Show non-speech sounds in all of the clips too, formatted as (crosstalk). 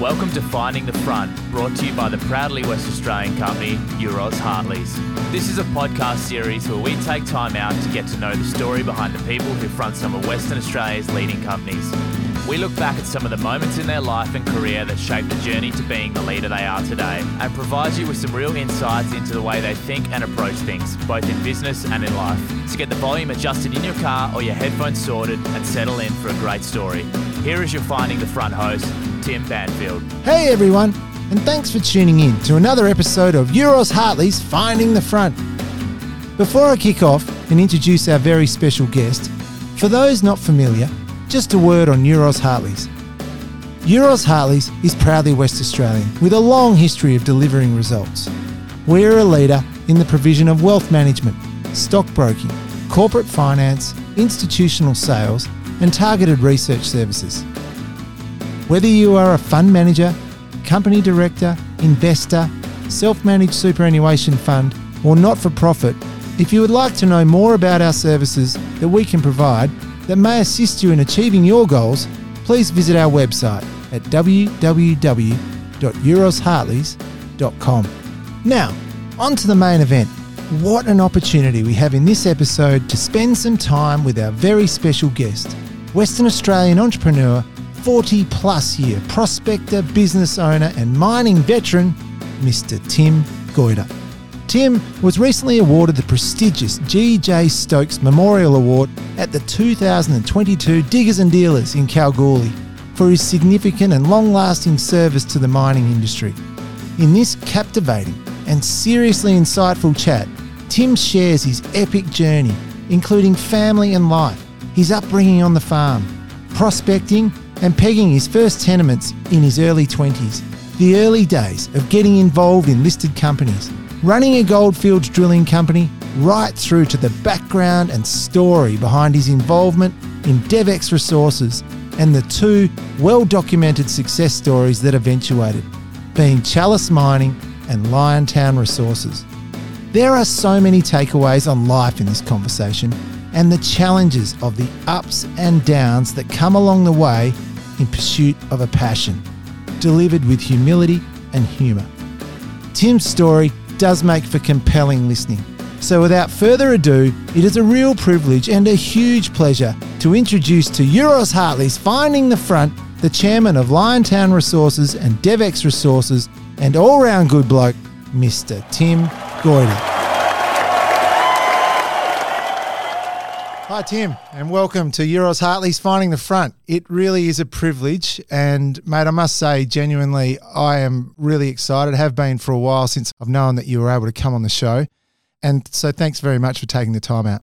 Welcome to Finding the Front, brought to you by the proudly West Australian company Euroz Hartleys. This is a podcast series where we take time out to get to know the story behind the people who front some of Western Australia's leading companies. We look back at some of the moments in their life and career that shaped the journey to being the leader they are today and provide you with some real insights into the way they think and approach things, both in business and in life. So get the volume adjusted in your car or your headphones sorted and settle in for a great story. Here is your Finding the Front host, Tim Banfield. Hey everyone, and thanks for tuning in to another episode of Euroz Hartley's Finding the Front. Before I kick off and introduce our very special guest, for those not familiar, just a word on Euroz Hartleys. Euroz Hartleys is proudly West Australian with a long history of delivering results. We're a leader in the provision of wealth management, stockbroking, corporate finance, institutional sales, and targeted research services. Whether you are a fund manager, company director, investor, self managed superannuation fund, or not for profit, if you would like to know more about our services that we can provide that may assist you in achieving your goals, please visit our website at www.eurozhartleys.com. Now, on to the main event. What an opportunity we have in this episode to spend some time with our very special guest, Western Australian entrepreneur, 40 plus year prospector, business owner, and mining veteran, Mr. Tim Goyder. Tim was recently awarded the prestigious G.J. Stokes Memorial Award at the 2022 Diggers and Dealers in Kalgoorlie for his significant and long lasting service to the mining industry. In this captivating and seriously insightful chat, Tim shares his epic journey, including family and life, his upbringing on the farm, prospecting, and pegging his first tenements in his early 20s, the early days of getting involved in listed companies, running a goldfields drilling company, right through to the background and story behind his involvement in DevEx Resources and the two well documented success stories that eventuated, being Chalice Mining and Liontown Resources. There are so many takeaways on life in this conversation and the challenges of the ups and downs that come along the way in pursuit of a passion, delivered with humility and humour. Tim's story does make for compelling listening. So, without further ado, it is a real privilege and a huge pleasure to introduce to Euroz Hartley's Finding the Front the chairman of Liontown Resources and DevEx Resources and all round good bloke, Mr. Tim Goyder. Hi, Tim, and welcome to Euroz Hartley's Finding the Front. It really is a privilege, and mate, I must say, genuinely, I am really excited. Have been for a while since I've known that you were able to come on the show, and so thanks very much for taking the time out.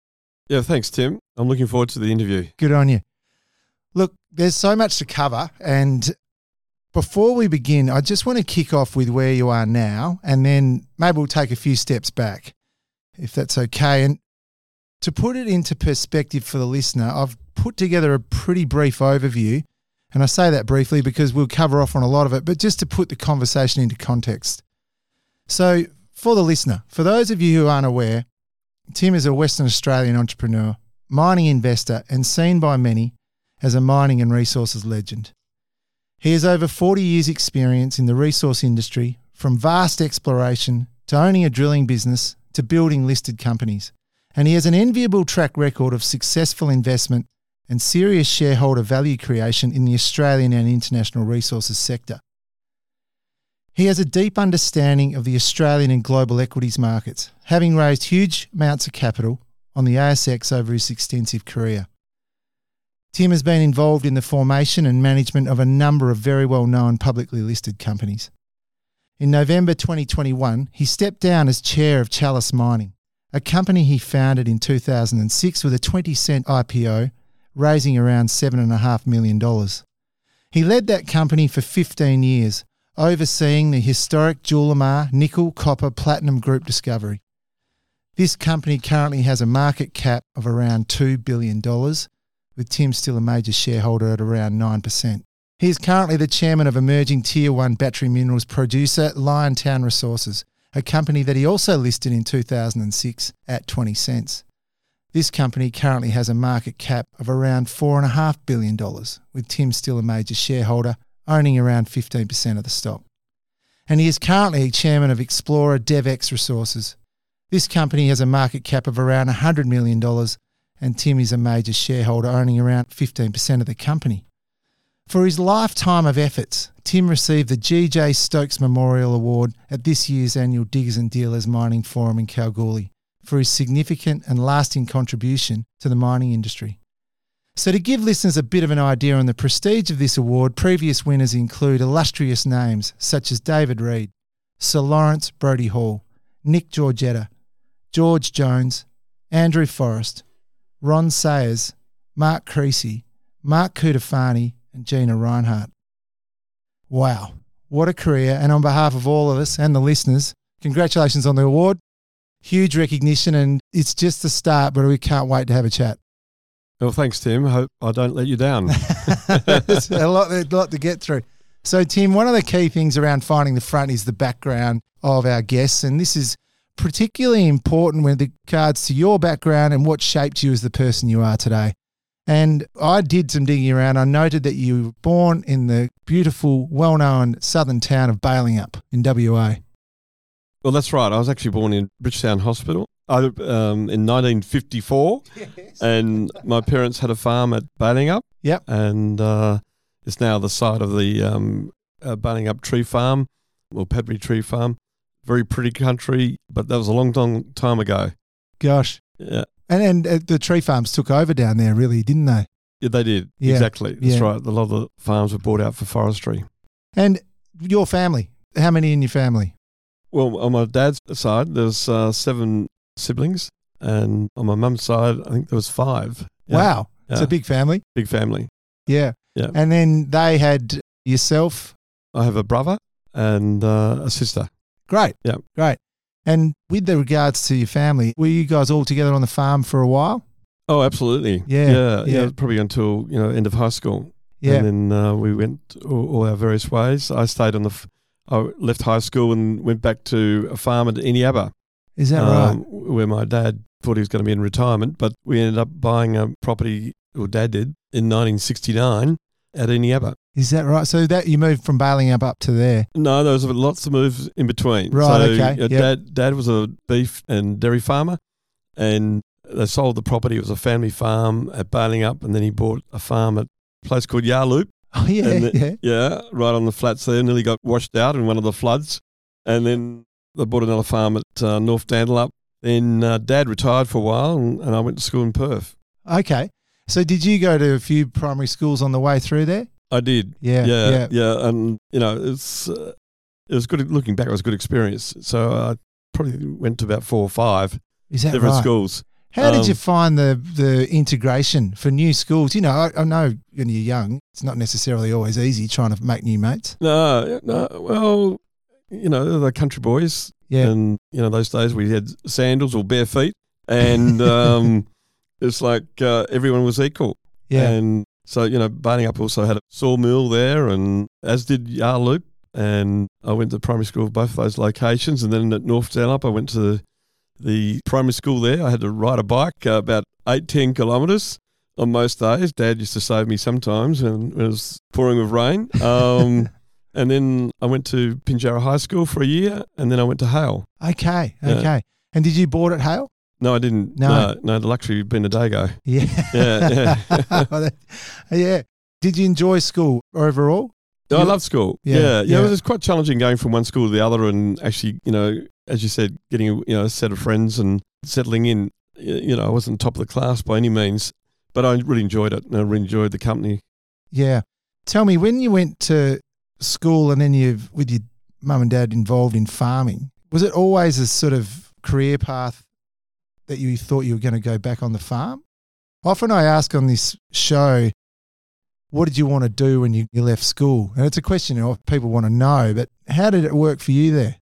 Yeah, thanks, Tim. I'm looking forward to the interview. Good on you. Look, there's so much to cover, and before we begin, I just want to kick off with where you are now, and then maybe we'll take a few steps back, if that's okay. And to put it into perspective for the listener, I've put together a pretty brief overview. And I say that briefly because we'll cover off on a lot of it, but just to put the conversation into context. So, for the listener, for those of you who aren't aware, Tim is a Western Australian entrepreneur, mining investor, and seen by many as a mining and resources legend. He has over 40 years' experience in the resource industry, from vast exploration to owning a drilling business to building listed companies and he has an enviable track record of successful investment and serious shareholder value creation in the Australian and international resources sector. He has a deep understanding of the Australian and global equities markets, having raised huge amounts of capital on the ASX over his extensive career. Tim has been involved in the formation and management of a number of very well known publicly listed companies. In November 2021, he stepped down as chair of Chalice Mining, a company he founded in 2006 with a 20 cent IPO, raising around $7.5 million. He led that company for 15 years, overseeing the historic Julimar nickel, copper, platinum group discovery. This company currently has a market cap of around $2 billion, with Tim still a major shareholder at around 9%. He is currently the chairman of emerging Tier 1 battery minerals producer Liontown Resources, a company that he also listed in 2006 at 20 cents. This company currently has a market cap of around $4.5 billion, with Tim still a major shareholder, owning around 15% of the stock. And he is currently chairman of Explorer DevEx Resources. This company has a market cap of around $100 million, and Tim is a major shareholder, owning around 15% of the company. For his lifetime of efforts, Tim received the GJ Stokes Memorial Award at this year's annual Diggers and Dealers Mining Forum in Kalgoorlie for his significant and lasting contribution to the mining industry. So, to give listeners a bit of an idea on the prestige of this award, previous winners include illustrious names such as David Reed, Sir Lawrence Brodie Hall, Nick Giorgetta, George Jones, Andrew Forrest, Ron Sayers, Mark Creasy, Mark Cutifani, and Gina Rinehart. Wow, what a career. And on behalf of all of us and the listeners, congratulations on the award. Huge recognition, and it's just the start, but we can't wait to have a chat. Well, thanks, Tim. Hope I don't let you down. (laughs) There's a lot, a lot to get through. So, Tim, one of the key things around finding the front is the background of our guests, and this is particularly important with regards to your background and what shaped you as the person you are today. And I did some digging around. I noted that you were born in the beautiful, well known southern town of Balingup in WA. well, that's right. I was actually born in Bridgetown Hospital I, um, in 1954, (laughs) and my parents had a farm at Balingup. Yep. And uh, it's now the site of the um, uh, Balingup Tree Farm or Padbury Tree Farm. Very pretty country, but that was a long, long time ago. Gosh. Yeah. And, and uh, the tree farms took over down there, really, didn't they? Yeah, they did. Yeah. Exactly. That's Yeah. right. A lot of the farms were bought out for forestry. And your family, how many in your family? Well, on my dad's side, there's uh, seven siblings, and on my mum's side, I think there was five. Yeah, Wow. It's a big family. big family. Yeah. Yeah. And then they had yourself. I have a brother and uh, a sister. Great. Yeah. Great. And with the regards to your family, were you guys all together on the farm for a while? Oh, absolutely. Yeah, yeah, yeah. Probably until you know end of high school. Yeah. And then uh, we went all, all our various ways. I stayed on the. F- I left high school and went back to a farm at Eneabba, Is that right? um, where my dad thought he was going to be in retirement, but we ended up buying a property, or dad did, in 1969 at Eneabba. Is that right? So that you moved from Balingup up to there. No, there was lots of moves in between. Right, So, okay, yep. Dad, dad was a beef and dairy farmer, and they sold the property. It was a family farm at Balingup, and then he bought a farm at a place called Yarloop. (laughs) Oh yeah, the- yeah. Yeah, right on the flats there. Nearly got washed out in one of the floods. And then they bought another farm at uh, North Dandalup. Then uh, Dad retired for a while, and, and I went to school in Perth. Okay. So did you go to a few primary schools on the way through there? I did. Yeah. yeah, Yeah. yeah, and you know, it's uh, it was good. Looking back, it was a good experience. So I probably went to about four or five different right? schools. How did Um, you find the the integration for new schools? You know, I, I know when you're young, it's not necessarily always easy trying to make new mates. No, no, well, you know, the country boys, Yeah. and you know, those days we had sandals or bare feet, and (laughs) um, it's like uh, everyone was equal. Yeah. And so, you know, Balingup also had a sawmill there, and as did Yarloop. And I went to primary school at both of those locations. And then at North Dandalup, I went to the, the primary school there. I had to ride a bike uh, about eight, 10 kilometres on most days. Dad used to save me sometimes when when it was pouring with rain. (laughs) Um, (laughs) and then I went to Pinjarra High School for a year, and then I went to Hale. okay. Yeah. Okay. And did you board at Hale? No, I didn't. No. No, no, the luxury of being a dago. Yeah. Yeah, yeah. (laughs) yeah. Did you enjoy school overall? No, I You- love school. Yeah, Yeah, yeah. yeah. It was quite challenging going from one school to the other, and actually, you know, as you said, getting a, you know a set of friends and settling in. You know, I wasn't top of the class by any means, but I really enjoyed it, and I really enjoyed the company. Yeah. Tell me, when you went to school and then you with your mum and dad involved in farming, was it always a sort of career path that you thought you were going to go back on the farm? Often I ask on this show, what did you want to do when you, you left school? And it's a question that people want to know, but how did it work for you there?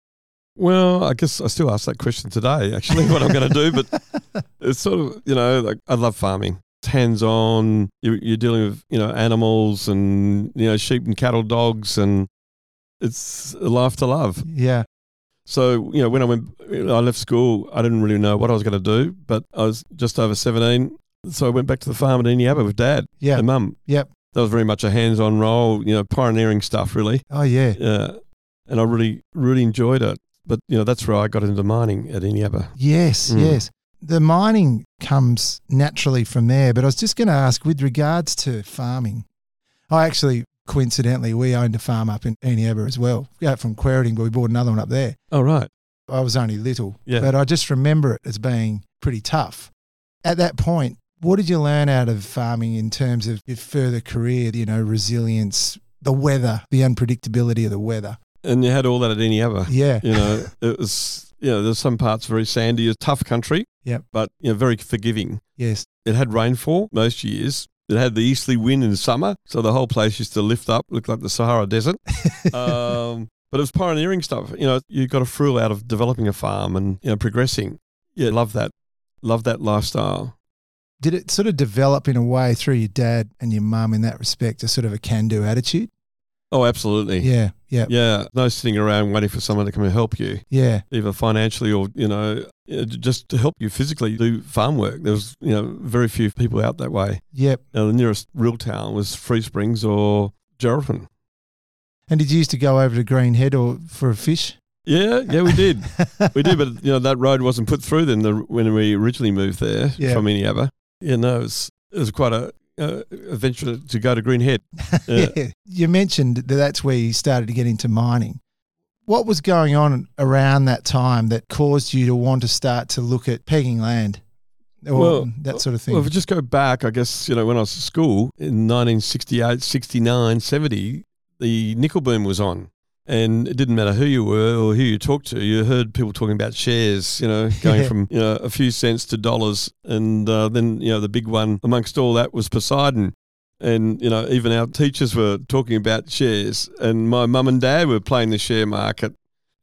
Well, I guess I still ask that question today. Actually, what I'm going to do, but (laughs) it's sort of you know, like I love farming. It's hands on. You're, you're dealing with you know animals and you know sheep and cattle, dogs, and it's a life to love. Yeah. So, you know, when I went, I left school, I didn't really know what I was going to do, but I was just over 17. So I went back to the farm at Eneabba with dad Yeah. and mum. Yep. that was very much a hands-on role, you know, pioneering stuff really. Oh yeah. Yeah, and I really really enjoyed it. But you know, that's where I got into mining at Eneabba. Yes, Mm. yes. The mining comes naturally from there, but I was just going to ask with regards to farming. I actually, coincidentally, we owned a farm up in Eneabba as well. We got from Quairading, but we bought another one up there. Oh right. I was only little, Yeah. but I just remember it as being pretty tough. At that point, what did you learn out of farming in terms of your further career? You know, resilience, the weather, the unpredictability of the weather. And you had all that at Eneabba. Yeah, You know, (laughs) it was you know, there's some parts very sandy, a tough country. Yep. But you know, very forgiving. yes, It had rainfall most years. It had the easterly wind in summer, so the whole place used to lift up, look like the Sahara Desert. (laughs) um, but it was pioneering stuff. You know, you got a thrill out of developing a farm and you know progressing. Yeah, love that, love that lifestyle. Did it sort of develop in a way through your dad and your mum in that respect, a sort of a can-do attitude? Oh, absolutely. Yeah, yeah, Yeah, no sitting around waiting for someone to come and help you, yeah. either financially or you know, uh, just to help you physically do farm work. There was you know very few people out that way. Yep. Now, the nearest real town was Three Springs or Geraldton. And did you used to go over to Greenhead or for a fish? Yeah, yeah, we did. (laughs) we did, but you know that road wasn't put through then the, when we originally moved there Yeah. from Eneabba. Yeah, no, it was, it was quite a uh, adventure to go to Greenhead. Yeah. (laughs) yeah. You mentioned that that's where you started to get into mining. What was going on around that time that caused you to want to start to look at pegging land or Well, that sort of thing? Well, if we just go back, I guess, you know, when I was at school in 1968, 69, 70, the nickel boom was on. And it didn't matter who you were or who you talked to. You heard people talking about shares, you know, (laughs) going from you know a few cents to dollars, and uh, then you know the big one amongst all that was Poseidon, and you know even our teachers were talking about shares, and my mum and dad were playing the share market,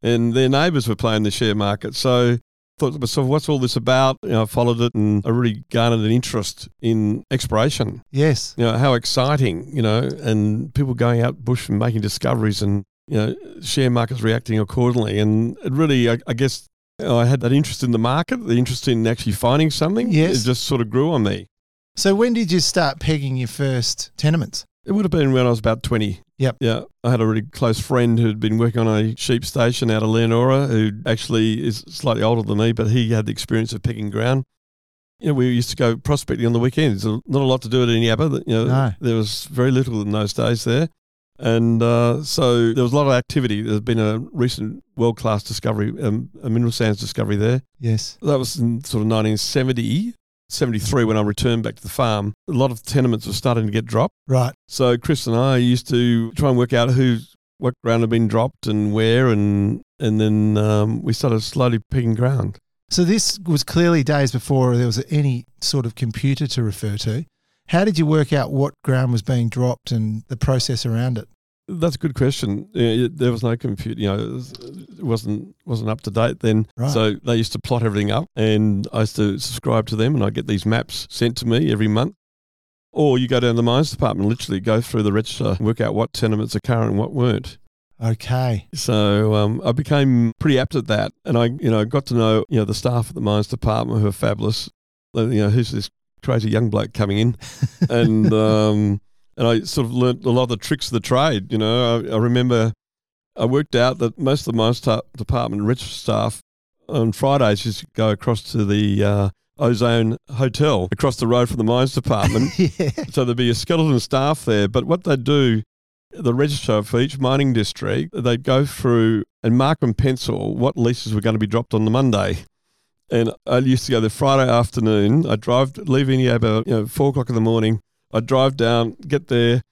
and their neighbours were playing the share market. So thought to myself, what's all this about? You know, I followed it and I really garnered an interest in exploration. yes. You know, how exciting, you know, and people going out bush and making discoveries and, you know, share markets reacting accordingly. And it really, I, I guess, you know, I had that interest in the market, the interest in actually finding something. Yes. It just sort of grew on me. So when did you start pegging your first tenements? It would have been when I was about 20. Yep. Yeah. I had a really close friend who'd been working on a sheep station out of Leonora, who actually is slightly older than me, but he had the experience of picking ground. You know, we used to go prospecting on the weekends. Not a lot to do at Eneabba. You know, No. there was very little in those days there. And uh, so there was a lot of activity. There's been a recent world class discovery, um, a mineral sands discovery there. Yes. That was in sort of 1970, 73 when I returned back to the farm. A lot of tenements were starting to get dropped. Right. So Chris and I used to try and work out who, what ground had been dropped and where, and and then um, we started slowly picking ground. So this was clearly days before there was any sort of computer to refer to. How did you work out what ground was being dropped and the process around it? That's a good question. Yeah, there was no computer, you know, it, was, it wasn't wasn't up to date then. Right. So they used to plot everything up, and I used to subscribe to them, and I get these maps sent to me every month. Or you go down to the mines department, literally go through the register, work out what tenements are current and what weren't. Okay. So um, I became pretty apt at that, and I, you know, got to know, you know, the staff at the mines department who are fabulous. You know, who's this crazy young bloke coming in, and (laughs) um, and I sort of learnt a lot of the tricks of the trade. You know, I, I remember I worked out that most of the mines ta- department rich staff on Fridays used to go across to the uh, Ozone Hotel across the road from the mines department. (laughs) yeah. So there'd be a skeleton staff there. But what they'd do, the registrar for each mining district, they'd go through and mark in pencil what leases were going to be dropped on the Monday. And I used to go there Friday afternoon. I'd drive, leave Eneabba, you know, four o'clock in the morning. I'd drive down, get there,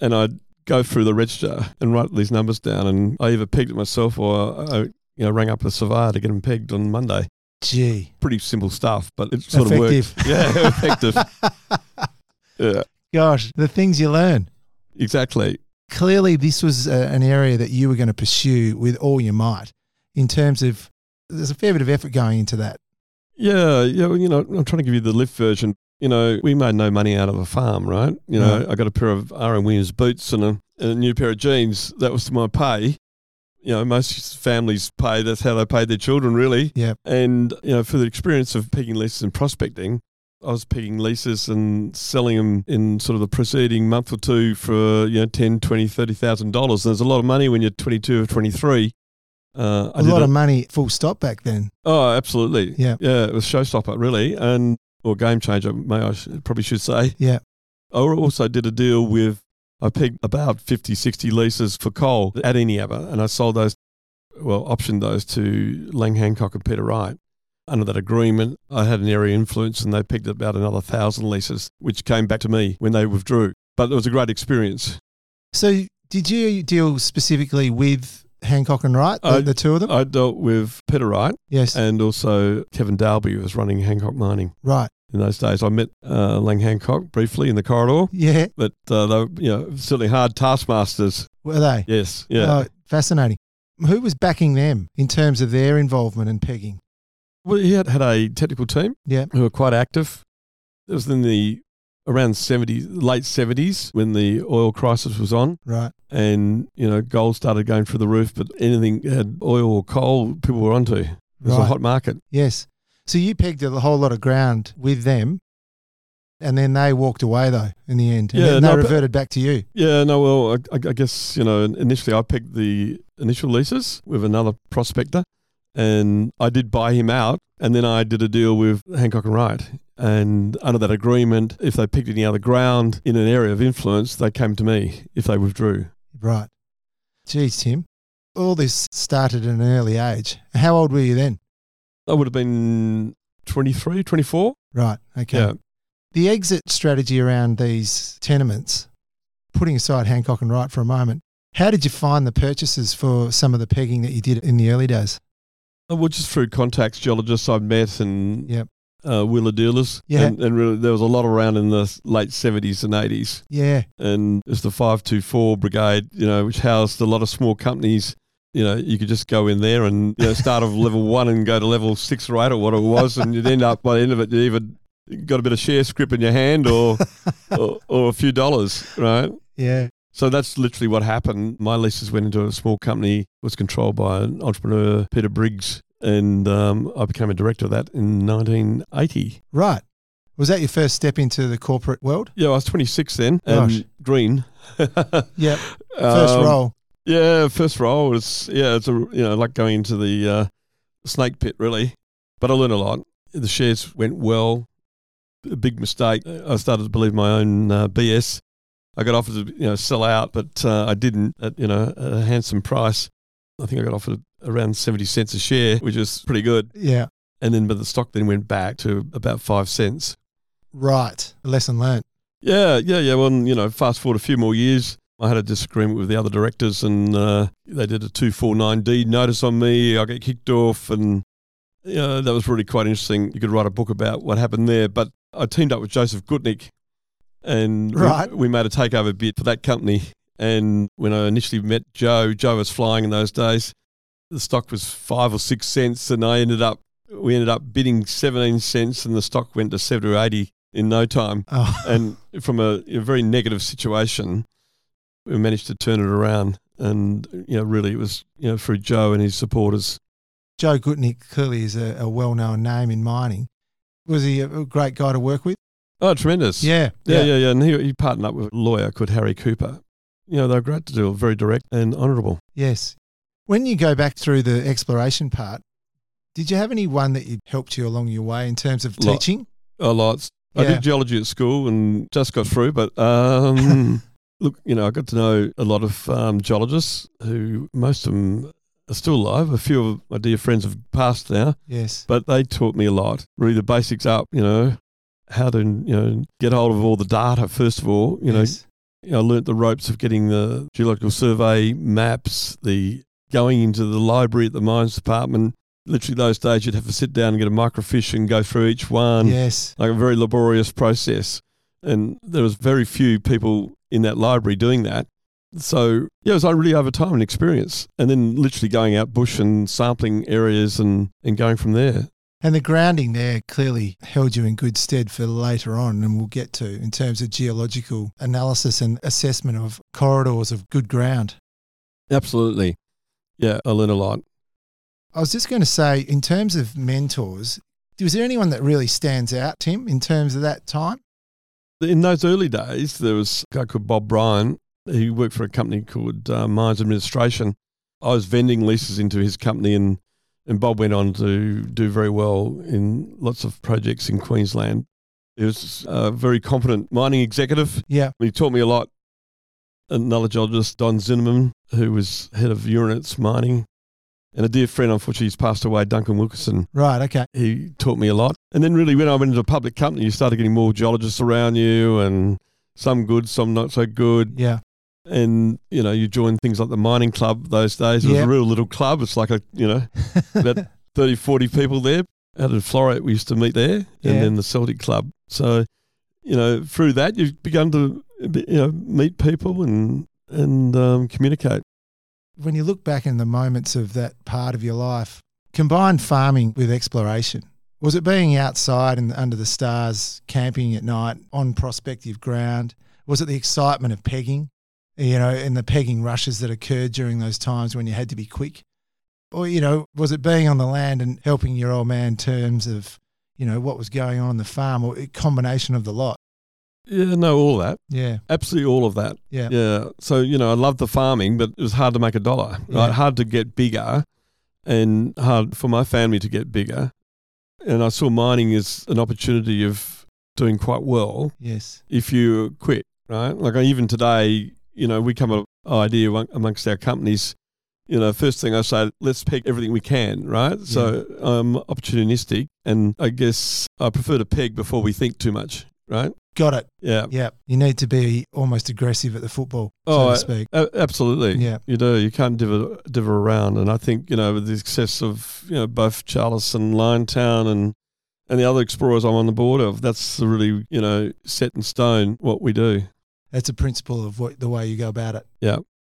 and I'd go through the register and write these numbers down. And I either pegged it myself or I, you know, rang up a surveyor to get them pegged on Monday. Gee. Pretty simple stuff, but it sort Effective. of worked. Yeah, (laughs) effective. (laughs) Yeah, Gosh, the things you learn. exactly. Clearly, this was uh, an area that you were going to pursue with all your might in terms of there's a fair bit of effort going into that. Yeah, yeah. Well, you know, I'm trying to give you the lift version. You know, we made no money out of a farm, right? You know. I got a pair of R.M. Williams boots and a, and a new pair of jeans. That was my pay. You know, most families pay. That's how they paid their children, really. Yeah. And you know, for the experience of picking leases and prospecting, I was picking leases and selling them in sort of the preceding month or two for you know ten, twenty, thirty thousand dollars. And there's a lot of money when you're 22 or 23. Uh, A lot of money, full stop back then. Oh, absolutely. Yeah. yeah. It was showstopper really, and or game changer. May I sh- probably should say. Yeah. I also did a deal with. I picked about 50, 60 leases for coal at Eneabba, and I sold those. Well, optioned those to Lang Hancock and Peter Wright. Under that agreement, I had an area influence, and they picked about another thousand leases, which came back to me when they withdrew. But it was a great experience. So, did you deal specifically with Hancock and Wright, the, I- the two of them? I dealt with Peter Wright yes. and also Kevin Dalby, who was running Hancock Mining. right. in those days. I met uh, Lang Hancock briefly in the corridor, Yeah. but uh, they were you know, certainly hard taskmasters. Were they? Yes, yeah. Oh, fascinating. Who was backing them in terms of their involvement in pegging? well, he had, had a technical team Yeah. who were quite active. It was in the around 70s, late 70s when the oil crisis was on Right. and, you know, gold started going through the roof, but anything had oil or coal, people were onto. It was a hot market. Yes. So you pegged a whole lot of ground with them, and then they walked away though in the end. And Yeah, then no, they but- reverted back to you. Yeah, no, well, I, I guess, you know, initially I picked the initial leases with another prospector and I did buy him out. And then I did a deal with Hancock and Wright. And under that agreement, if they picked any other ground in an area of influence, they came to me if they withdrew. Right. Geez, Tim. All this started at an early age. How old were you then? I would have been 23, 24. Right. Okay. Yeah. The exit strategy around these tenements, putting aside Hancock and Wright for a moment, how did you find the purchases for some of the pegging that you did in the early days? Uh, Well, just through contacts, geologists I've met and Yep. uh, wheeler dealers. Yeah. And, and really, there was a lot around in the late 70s and 80s. Yeah. and it's the 524 brigade, you know, which housed a lot of small companies. You know, you could just go in there and you know, start off (laughs) level one and go to level six or eight or what it was, and you'd end up by the end of it, you either got a bit of share script in your hand or, (laughs) or, or a few dollars, right? Yeah. So that's literally what happened. My leases went into a small company, was controlled by an entrepreneur, Peter Briggs, and um, I became a director of that in 1980. Right. Was that your first step into the corporate world? Yeah, I was 26 then, and Gosh. green. (laughs) Yeah. First Um, role. Yeah, first role was yeah, it's a you know like going into the uh, snake pit really, but I learned a lot. The shares went well. A big mistake. I started to believe my own uh, BS. I got offered to you know sell out, but uh, I didn't at you know a handsome price. I think I got offered around seventy cents a share, which is pretty good. Yeah. And then, but the stock then went back to about five cents. Right. A lesson learned. Yeah, yeah, yeah. Well, and, you know, fast forward a few more years, I had a disagreement with the other directors, and uh, they did a two four nine D notice on me. I got kicked off, and you know, that was really quite interesting. You could write a book about what happened there. But I teamed up with Joseph Gutnick, and we- Right. we, made a takeover bid for that company. And when I initially met Joe, Joe was flying in those days. The stock was five or six cents, and I ended up we ended up bidding seventeen cents, and the stock went to seventy or eighty in no time Oh, (laughs) and from a, a very negative situation, we managed to turn it around. And you know, really, it was you know through Joe and his supporters. Joe Gutnick clearly is a, a well known name in mining. Was he a great guy to work with? Oh, tremendous! Yeah. yeah, yeah, yeah. And he, he partnered up with a lawyer called Harry Cooper. You know, they were great to do, very direct and honourable. Yes. When you go back through the exploration part, did you have anyone that you helped you along your way in terms of Lot. teaching? Oh, lots. I did geology at school and just got through, but um, (laughs) look, you know, I got to know a lot of um, geologists who most of them are still alive. A few of my dear friends have passed now. Yes. but they taught me a lot. Really, the basics up, you know, how to you know get hold of all the data first of all. You know, you know, I learnt the ropes of getting the geological survey maps, the going into the library at the mines department. Literally, those days you'd have to sit down and get a microfiche and go through each one, yes. like a very laborious process. And there was very few people in that library doing that. So yeah, it was like really over time and experience, and then literally going out bush and sampling areas and, and going from there. And the grounding there clearly held you in good stead for later on, and we'll get to in terms of geological analysis and assessment of corridors of good ground. Absolutely. Yeah, I learned a lot. I was just going to say, in terms of mentors, Was there anyone that really stands out, Tim, in terms of that time? In those early days, there was a guy called Bob Bryan. He worked for a company called uh, Mines Administration. I was vending leases into his company, and, and Bob went on to do very well in lots of projects in Queensland. He was a very competent mining executive. Yeah. He taught me a lot. Another geologist, Don Zinneman, who was head of Uranerz Mining, and a dear friend, unfortunately, he's passed away, Duncan Wilkinson. Right. Okay. He taught me a lot. And then, really, when I went into a public company, you started getting more geologists around you, and some good, some not so good. Yeah. And you know, you joined things like the mining club those days. It was a real little club. It's like a you know about (laughs) 30, 40 people there. Out in Florida, we used to meet there, Yeah. and then the Celtic Club. So, you know, through that, you've begun to you know meet people and and um, communicate. when you look back in the moments of that part of your life, combined farming with exploration, was it being outside and under the stars, camping at night on prospective ground? Was it the excitement of pegging, you know, and the pegging rushes that occurred during those times when you had to be quick? Or, you know, was it being on the land and helping your old man in terms of, you know, what was going on on the farm or a combination of the lot? Yeah, no, all that, Yeah. absolutely all of that. Yeah. Yeah. So, you know, I loved the farming, but it was hard to make a dollar, right? Yeah. Hard to get bigger and hard for my family to get bigger. And I saw mining as an opportunity of doing quite well Yes. if you quit, right? Like even today, you know, we come up with an idea amongst our companies. You know, first thing I say, let's peg everything we can, right? So I'm opportunistic, and I guess I prefer to peg before we think too much, right? Got it. Yeah. Yeah. You need to be almost aggressive at the football, so Oh, to speak. A- absolutely. Yeah. You do. You can't diver, diver around. And I think, you know, with the success of, you know, both Chalice and Liontown and, and the other explorers I'm on the board of, that's really, you know, set in stone what we do. That's a principle of what the way you go about it. Yeah.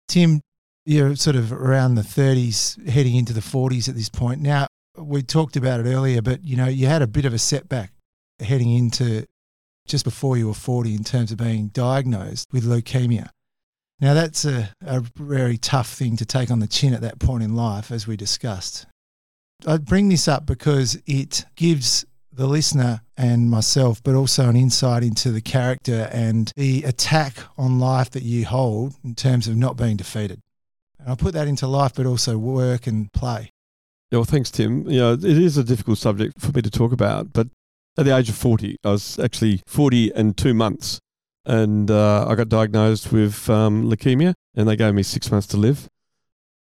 Tim, you're sort of around the 30s, heading into the 40s at this point. Now, we talked about it earlier, but you know, you had a bit of a setback heading into just before you were 40 in terms of being diagnosed with leukemia. Now, that's a, a very tough thing to take on the chin at that point in life, as we discussed. I bring this up because it gives the listener and myself, but also an insight into the character and the attack on life that you hold in terms of not being defeated. And I put that into life, but also work and play. Yeah, well, thanks, Tim. You know, it is a difficult subject for me to talk about, but at the age of 40, I was actually 40 and two months, and uh, I got diagnosed with um, leukemia, and they gave me six months to live.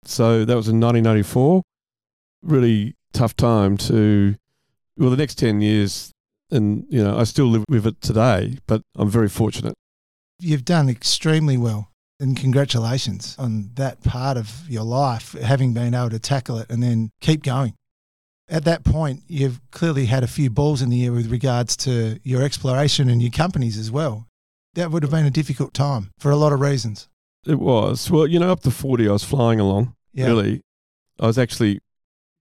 So that was in 1994. Really tough time to, well, the next 10 years, and, you know, I still live with it today, but I'm very fortunate. You've done extremely well. And congratulations on that part of your life, having been able to tackle it and then keep going. At that point, you've clearly had a few balls in the air with regards to your exploration and your companies as well. That would have been a difficult time for a lot of reasons. It was. Well, you know, up to 40, I was flying along. Yeah. Really. I was actually,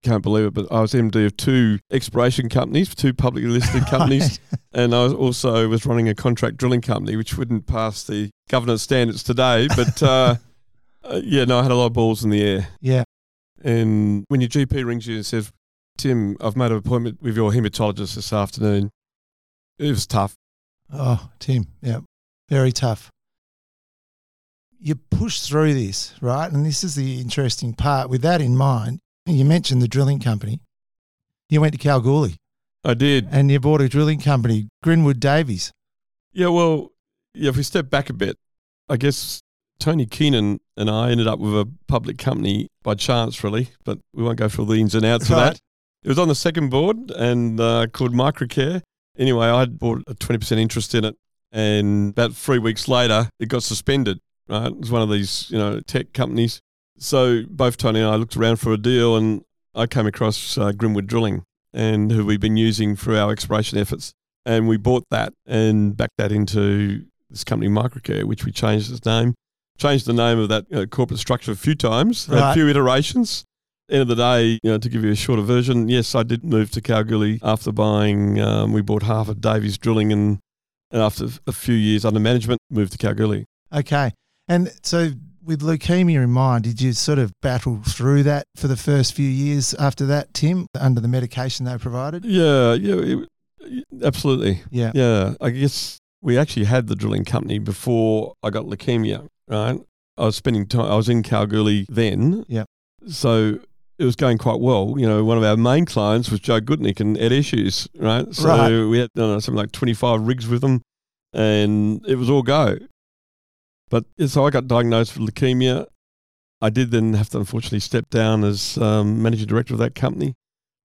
can't believe it, but I was MD of two exploration companies, two publicly listed (laughs) companies. and I was also was running a contract drilling company, which wouldn't pass the governance standards today. But (laughs) uh, uh, yeah, no, I had a lot of balls in the air. Yeah. And when your GP rings you and says, Tim, I've made an appointment with your hematologist this afternoon, it was tough. Oh, Tim, yeah, very tough. You push through this, right? And this is the interesting part. With that in mind, you mentioned the drilling company. You went to Kalgoorlie I did. and you bought a drilling company, Grimwood Davies. Yeah, well, yeah, if we step back a bit, I guess Tony Keenan and I ended up with a public company by chance, really, but we won't go through the ins and outs of Right. that. It was on the second board and uh, called Microcare. Anyway, I bought a 20% interest in it, and about three weeks later, it got suspended, right? It was one of these, you know, tech companies. So both Tony and I looked around for a deal, and I came across uh, Grimwood Drilling, and who we've been using for our exploration efforts and we bought that and backed that into this company Microcare, which we changed its name, changed the name of that uh, corporate structure a few times, Right. a few iterations. End of the day, you know, to give you a shorter version, yes, I did move to Kalgoorlie after buying. Um, we bought half of Davies Drilling, and and after a few years under management, moved to Kalgoorlie. Okay. And so with leukemia in mind, did you sort of battle through that for the first few years after that, Tim, under the medication they provided? Yeah, yeah, it, absolutely. Yeah. Yeah, I guess we actually had the drilling company before I got leukemia, right? I was spending time, I was in Kalgoorlie then. Yeah, So it was going quite well. You know, one of our main clients was Joe Gutnick and Ed Issues, right? So Right. we had know, something like 25 rigs with them and it was all go. But so I got diagnosed with leukemia. I did then have to unfortunately step down as um, managing director of that company.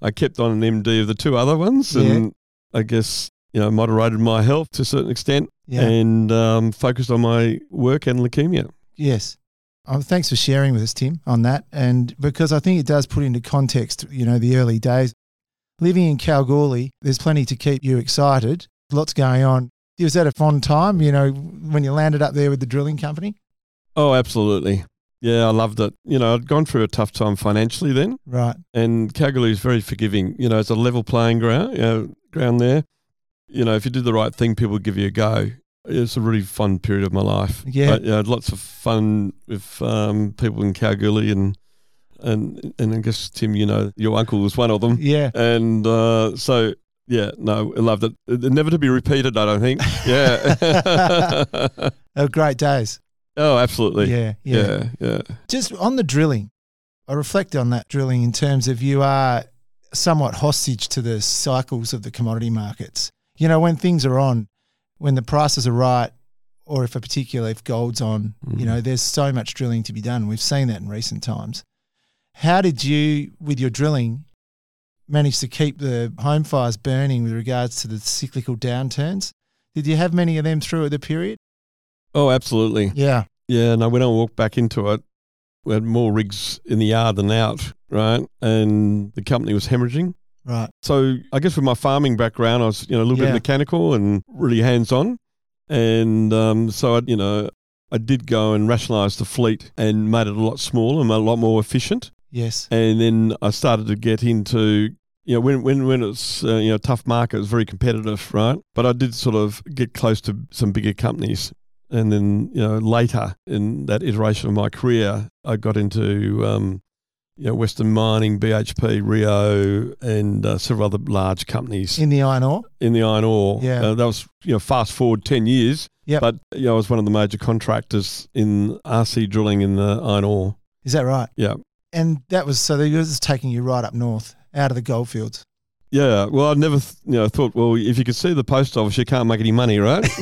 I kept on an MD of the two other ones, Yeah. and I guess you know moderated my health to a certain extent, Yeah. and um, focused on my work and leukemia. Yes. Oh, thanks for sharing with us, Tim, on that. And because I think it does put into context, you know, the early days. Living in Kalgoorlie, there's plenty to keep you excited. Lots going on. Was that a fond time, you know, when you landed up there with the drilling company? Oh, absolutely. Yeah, I loved it. You know, I'd gone through a tough time financially then, Right. and Kalgoorlie is very forgiving. You know, it's a level playing ground. You know, ground there. You know, if you do the right thing, people give you a go. It's a really fun period of my life. Yeah. I, you know, had lots of fun with um, people in Kalgoorlie, and and and I guess Tim, you know, your uncle was one of them, Yeah. and uh, so. Yeah, no, I loved it. Never to be repeated, I don't think. Yeah. (laughs) Oh, great days. oh, absolutely. Yeah. Yeah. yeah, yeah. Just on the drilling, I reflect on that drilling in terms of you are somewhat hostage to the cycles of the commodity markets. You know, when things are on, when the prices are right, or if a particular, if gold's on, you Mhm. know, there's so much drilling to be done. We've seen that in recent times. How did you, with your drilling, manage to keep the home fires burning with regards to the cyclical downturns? Did you have many of them through the period? Oh, absolutely. Yeah. Yeah, no, when I walked back into it, we had more rigs in the yard than out, right? And the company was hemorrhaging. Right. So I guess with my farming background, I was, you know, a little Yeah. bit mechanical and really hands on. And um, so, I, you know, I did go and rationalise the fleet and made it a lot smaller and a lot more efficient. Yes. And then I started to get into, you know, when when when it's uh, you know tough market, it was very competitive, right? But I did sort of get close to some bigger companies, and then you know later in that iteration of my career, I got into um, you know Western Mining, BHP, Rio, and uh, several other large companies In the iron ore? in the iron ore. Yeah. Uh, that was you know fast forward ten years. Yeah. But you know I was one of the major contractors in RC drilling in the iron ore. Is that right? Yeah. And that was so they was taking you right up north, out of the goldfields. Yeah, well, I never, th- you know, thought, well, if you could see the post office, you can't make any money, right? (laughs)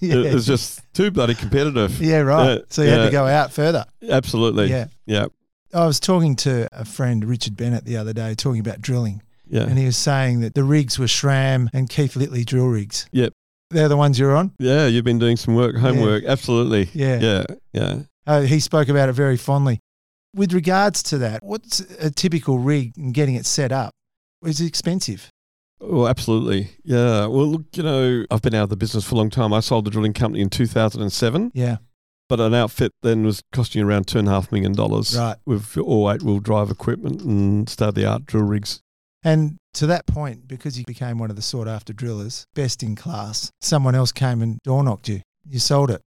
yeah. It's just too bloody competitive. yeah, right. Yeah, so you had to go out further. Absolutely. Yeah. Yeah. I was talking to a friend, Richard Bennett, the other day, talking about drilling. Yeah. And he was saying that the rigs were Schramm and Keith Litley drill rigs. Yep. They're the ones you're on? Yeah. You've been doing some work, homework. Absolutely. Yeah. Yeah. Yeah. Uh, he spoke about it very fondly. With regards to that, what's a typical rig and getting it set up? Is it expensive? Oh, absolutely. Yeah. Well, look, you know, I've been out of the business for a long time. I sold the drilling company in 2007, Yeah. but an outfit then was costing around two and a half million dollars Right. with all eight wheel drive equipment and state of the art drill rigs. And to that point, because you became one of the sought after drillers, best in class, someone else came and door knocked you. You sold it.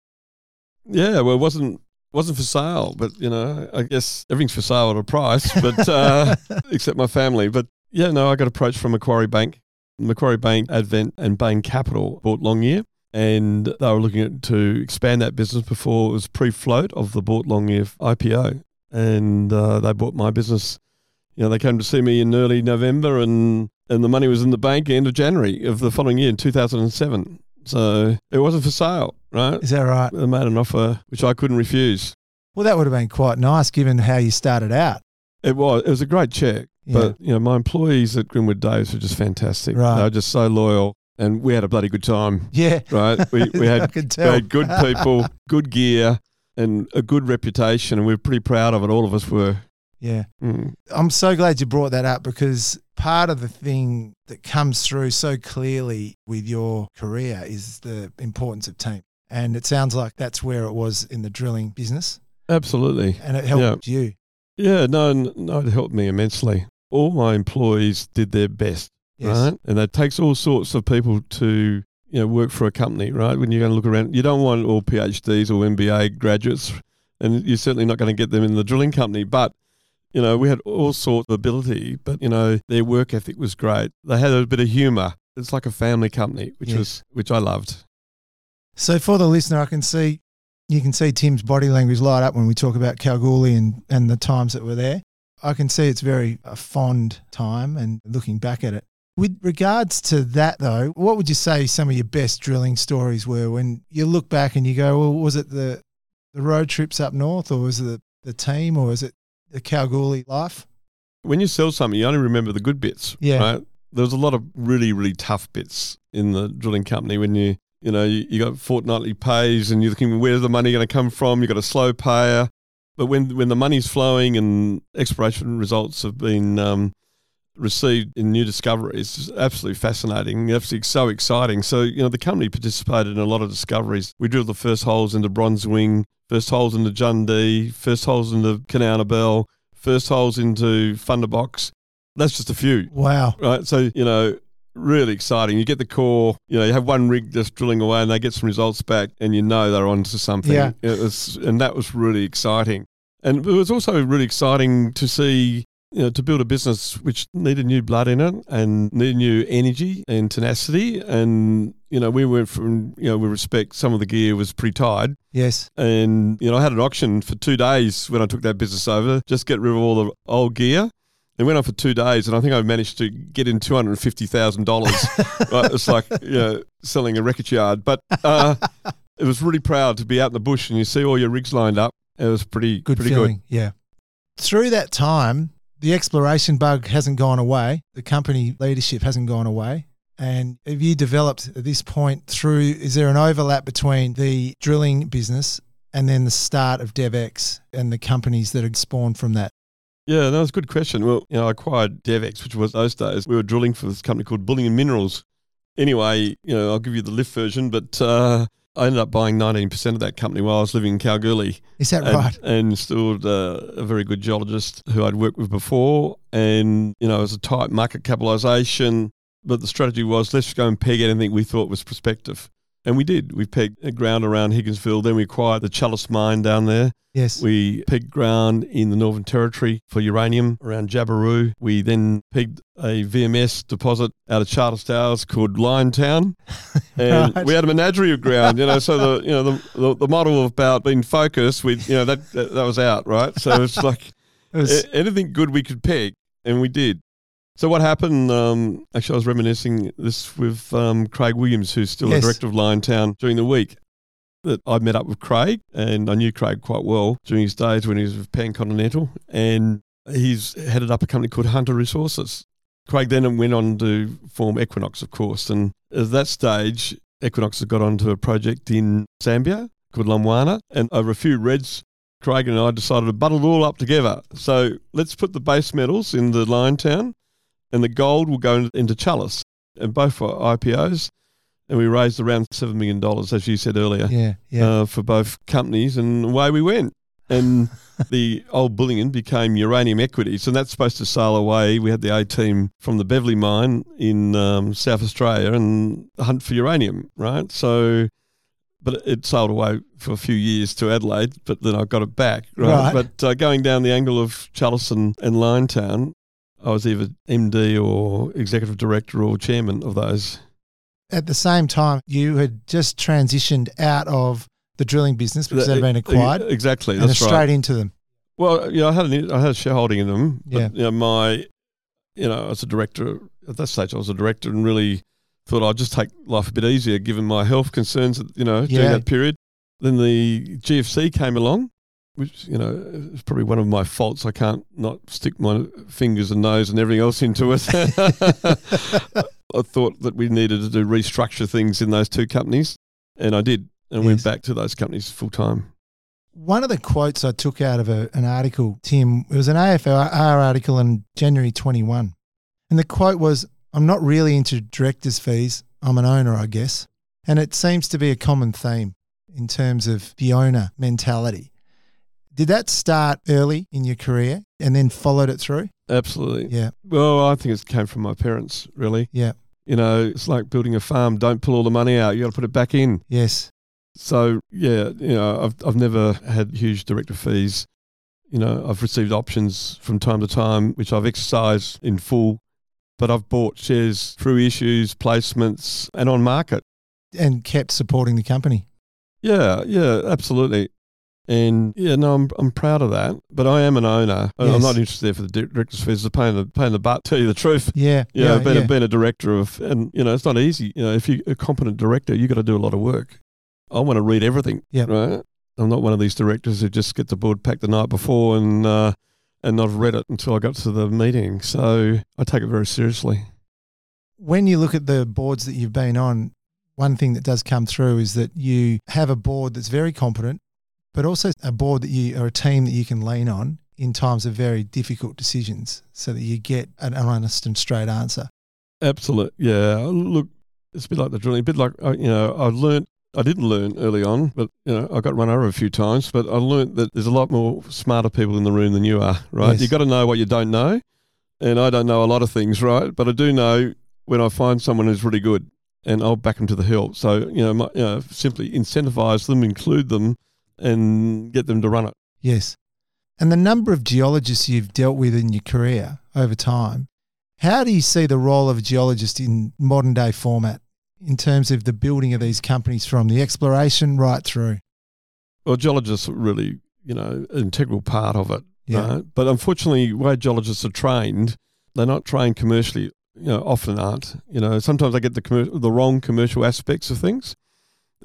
Yeah, well, it wasn't wasn't for sale, but you know, I guess everything's for sale at a price, but uh, (laughs) except my family. But yeah, no, I got approached from Macquarie Bank, Macquarie Bank, Advent, and Bain Capital bought Longyear, and they were looking at, to expand that business before it was pre-float of the Boart Longyear IPO, and uh, they bought my business. You know, they came to see me in early November, and and the money was in the bank end of January of the following year, in two thousand and seven. So it wasn't for sale, right? Is that right? They made an offer which I couldn't refuse. Well, that would have been quite nice given how you started out. It was it was a great check, Yeah. but you know my employees at Grimwood Davies were just fantastic. Right. They were just so loyal, and we had a bloody good time. yeah. Right? We we I had, we had good people, (laughs) good gear, and a good reputation, and we are pretty proud of it. All of us were. Yeah. Mm. I'm so glad you brought that up because part of the thing that comes through so clearly with your career is the importance of team. And it sounds like that's where it was in the drilling business Absolutely. and it helped you. Yeah. No. No. It helped me immensely. All my employees did their best. Yes. right? And it takes all sorts of people to you know work for a company, right? When you're going to look around, you don't want all PhDs or MBA graduates and you're certainly not going to get them in the drilling company. But you know, we had all sorts of ability, but you know, their work ethic was great. They had a bit of humour. It's like a family company, which Yeah. was which I loved. So for the listener, I can see you can see Tim's body language light up when we talk about Kalgoorlie and, and the times that were there. I can see it's very a fond time and looking back at it. With regards to that though, what would you say some of your best drilling stories were when you look back and you go, well, was it the the road trips up north or was it the, the team or was it the Kalgoorlie life? When you sell something, you only remember the good bits. Yeah. Right? There was a lot of really, really tough bits in the drilling company when you, you know, you, you got fortnightly pays and you're thinking, where's the money going to come from? You've got a slow payer. But when when the money's flowing and exploration results have been um, received in new discoveries, it's absolutely fascinating, absolutely so exciting. So you know, the company participated in a lot of discoveries. We drilled the first holes into Bronze Wing, first holes into Jundee, first holes into Kanowna Belle, first holes into Thunderbox. That's just a few Wow. right? So you know, really exciting. You get the core. You know, you have one rig just drilling away, and they get some results back, and you know they're onto something. Yeah. It was, and that was really exciting. And it was also really exciting to see. You know, to build a business which needed new blood in it and needed new energy and tenacity. And, you know, we went from, you know, we respect some of the gear was pretty tired. Yes. And, you know, I had an auction for two days when I took that business over, just get rid of all the old gear. It went on for two days, and I think I managed to get in two hundred and fifty thousand dollars. (laughs) it's like you know, selling a wreckage yard, but uh, (laughs) it was really proud to be out in the bush and you see all your rigs lined up. It was pretty Good pretty feeling. Yeah. Through that time, the exploration bug hasn't gone away. The company leadership hasn't gone away. And have you developed at this point through, is there an overlap between the drilling business and then the start of DevEx and the companies that had spawned from that? Yeah, that was a good question. Well, you know, I acquired DevEx, which was those days. We were drilling for this company called Bullion Minerals. Anyway, you know, I'll give you the lift version, but uh, I ended up buying 19% of that company while I was living in Kalgoorlie. Is that and, right? And installed uh, a very good geologist who I'd worked with before. And, you know, it was a tight market capitalisation. But the strategy was let's go and peg anything we thought was prospective. And we did. We pegged ground around Higginsville. Then we acquired the Chalice mine down there. Yes. We pegged ground in the Northern Territory for uranium around Jabiru. We then pegged a VMS deposit out of Charters Towers called Liontown. (laughs) And Right. we had a menagerie of ground, you know, so the you know the, the, the model of about being focused with you know that, that that was out, right? So it's (laughs) like It was, anything good we could peg, and we did. So what happened? Um, actually, I was reminiscing this with um, Craig Williams, who's still Yes. the director of Liontown, during the week. That I met up with Craig, and I knew Craig quite well during his days when he was with Pan Continental, and he's headed up a company called Hunter Resources. Craig then went on to form Equinox, of course, and at that stage, Equinox had got onto a project in Zambia called Lumwana, and over a few reds, Craig and I decided to bundle it all up together. So let's put the base metals in the Liontown, and the gold will go into Chalice, and both were IPOs. And we raised around $7 million, as you said earlier, yeah. Yeah. uh, for both companies, and away we went. And (laughs) the old bullion became uranium equities, and that's supposed to sail away. We had the A team from the Beverley mine in um, South Australia and hunt for uranium, right? So, but it sailed away for a few years to Adelaide, but then I got it back, right? Right. But uh, going down the angle of Chalice and, and Liontown, I was either MD or executive director or chairman of those. At the same time, you had just transitioned out of the drilling business because they'd been acquired Exactly, and straight right. into them. Well, yeah, I had an, I had a shareholding in them. But, Yeah. You know, my, you know, as a director at that stage, I was a director and really thought I'd just take life a bit easier given my health concerns. You know, during Yeah. that period. Then the GFC came along, which you know is probably one of my faults. I can't not stick my fingers and nose and everything else into it. (laughs) I thought that we needed to do restructure things in those two companies, and I did, and went back to those companies full time. One of the quotes I took out of a, an article, Tim, it was an AFR article in January 21. And the quote was, I'm not really into director's fees. I'm an owner, I guess. And it seems to be a common theme in terms of the owner mentality. Did that start early in your career and then followed it through? Absolutely. Yeah. Well, I think it came from my parents, really. Yeah. You know, it's like building a farm. Don't pull all the money out. You got to put it back in. Yes. So yeah, you know, I've I've never had huge director fees. You know, I've received options from time to time, which I've exercised in full, but I've bought shares through issues, placements, and on market. And kept supporting the company. Yeah, yeah, absolutely. And yeah, no, I'm I'm proud of that. But I am an owner. and I'm not interested there for the director's fees. It's a pain in the pain in the butt. (laughs) Tell you the truth. Yeah. Yeah, Yeah. I've been, yeah. A, been a director of, and you know, it's not easy. You know, if you're a competent director, you got to do a lot of work. I want to read everything. Yeah. Right. I'm not one of these directors who just get the board packed the night before and uh, and not read it until I got to the meeting. So I take it very seriously. when you look at the boards that you've been on, one thing that does come through is that you have a board that's very competent, but also a board that you or a team that you can lean on in times of very difficult decisions so that you get an honest and straight answer. Absolute. Yeah. Look, it's a bit like the drilling. A bit like uh, you know, I learned. I didn't learn early on, but you know, I got run over a few times. But I learned that there's a lot more smarter people in the room than you are. Right? Yes. You got to know what you don't know, and I don't know a lot of things. Right? But I do know when I find someone who's really good, and I'll back them to the hill. So you know, my, you know, simply incentivize them, include them, and get them to run it. Yes. And the number of geologists you've dealt with in your career over time, how do you see the role of a geologist in modern day format in terms of the building of these companies from the exploration right through? Well, geologists are really, you know, an integral part of it. Yeah. Right? But unfortunately, way geologists are trained, they're not trained commercially. You know, often aren't. You know, sometimes I get the commer- the wrong commercial aspects of things,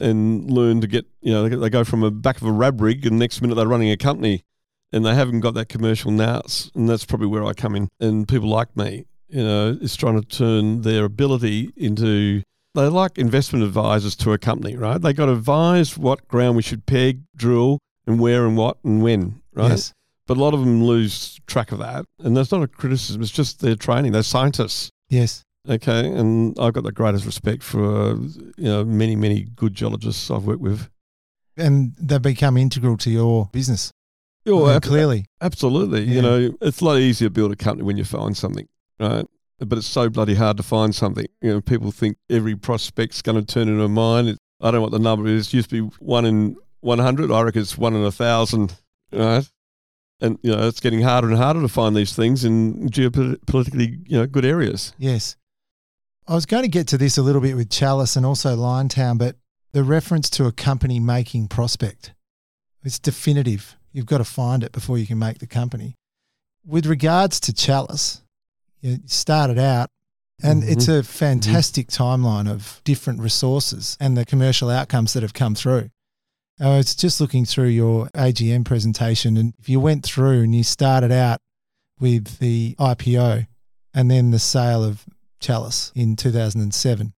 and learn to get. You know, they, go from the back of a rab rig, and next minute they're running a company, and they haven't got that commercial nous. And that's probably where I come in. And people like me, you know, is trying to turn their ability into they're like investment advisors to a company, right? They got to advise what ground we should peg, drill, and where and what and when, right? Yes. But a lot of them lose track of that, and that's not a criticism. It's just their training. They're scientists, Yes. Okay? And I've got the greatest respect for you know many many good geologists I've worked with. And they've become integral to your business. Oh, ab- clearly. absolutely. Yeah. You know, it's a lot easier to build a company when you find something, right? But it's so bloody hard to find something. You know, people think every prospect's going to turn into a mine. I don't know what the number is. It used to be one in 100. I reckon it's one in a thousand, right? And, you know, it's getting harder and harder to find these things in geopolitically, you know, good areas. Yes. I was going to get to this a little bit with Chalice and also Liontown, but the reference to a company making prospect, it's definitive. You've got to find it before you can make the company. With regards to Chalice, you started out, and mm-hmm. it's a mm-hmm. fantastic timeline of different resources and the commercial outcomes that have come through. I was just looking through your AGM presentation, and if you went through and you started out with the IPO and then the sale of Chalice in 2007.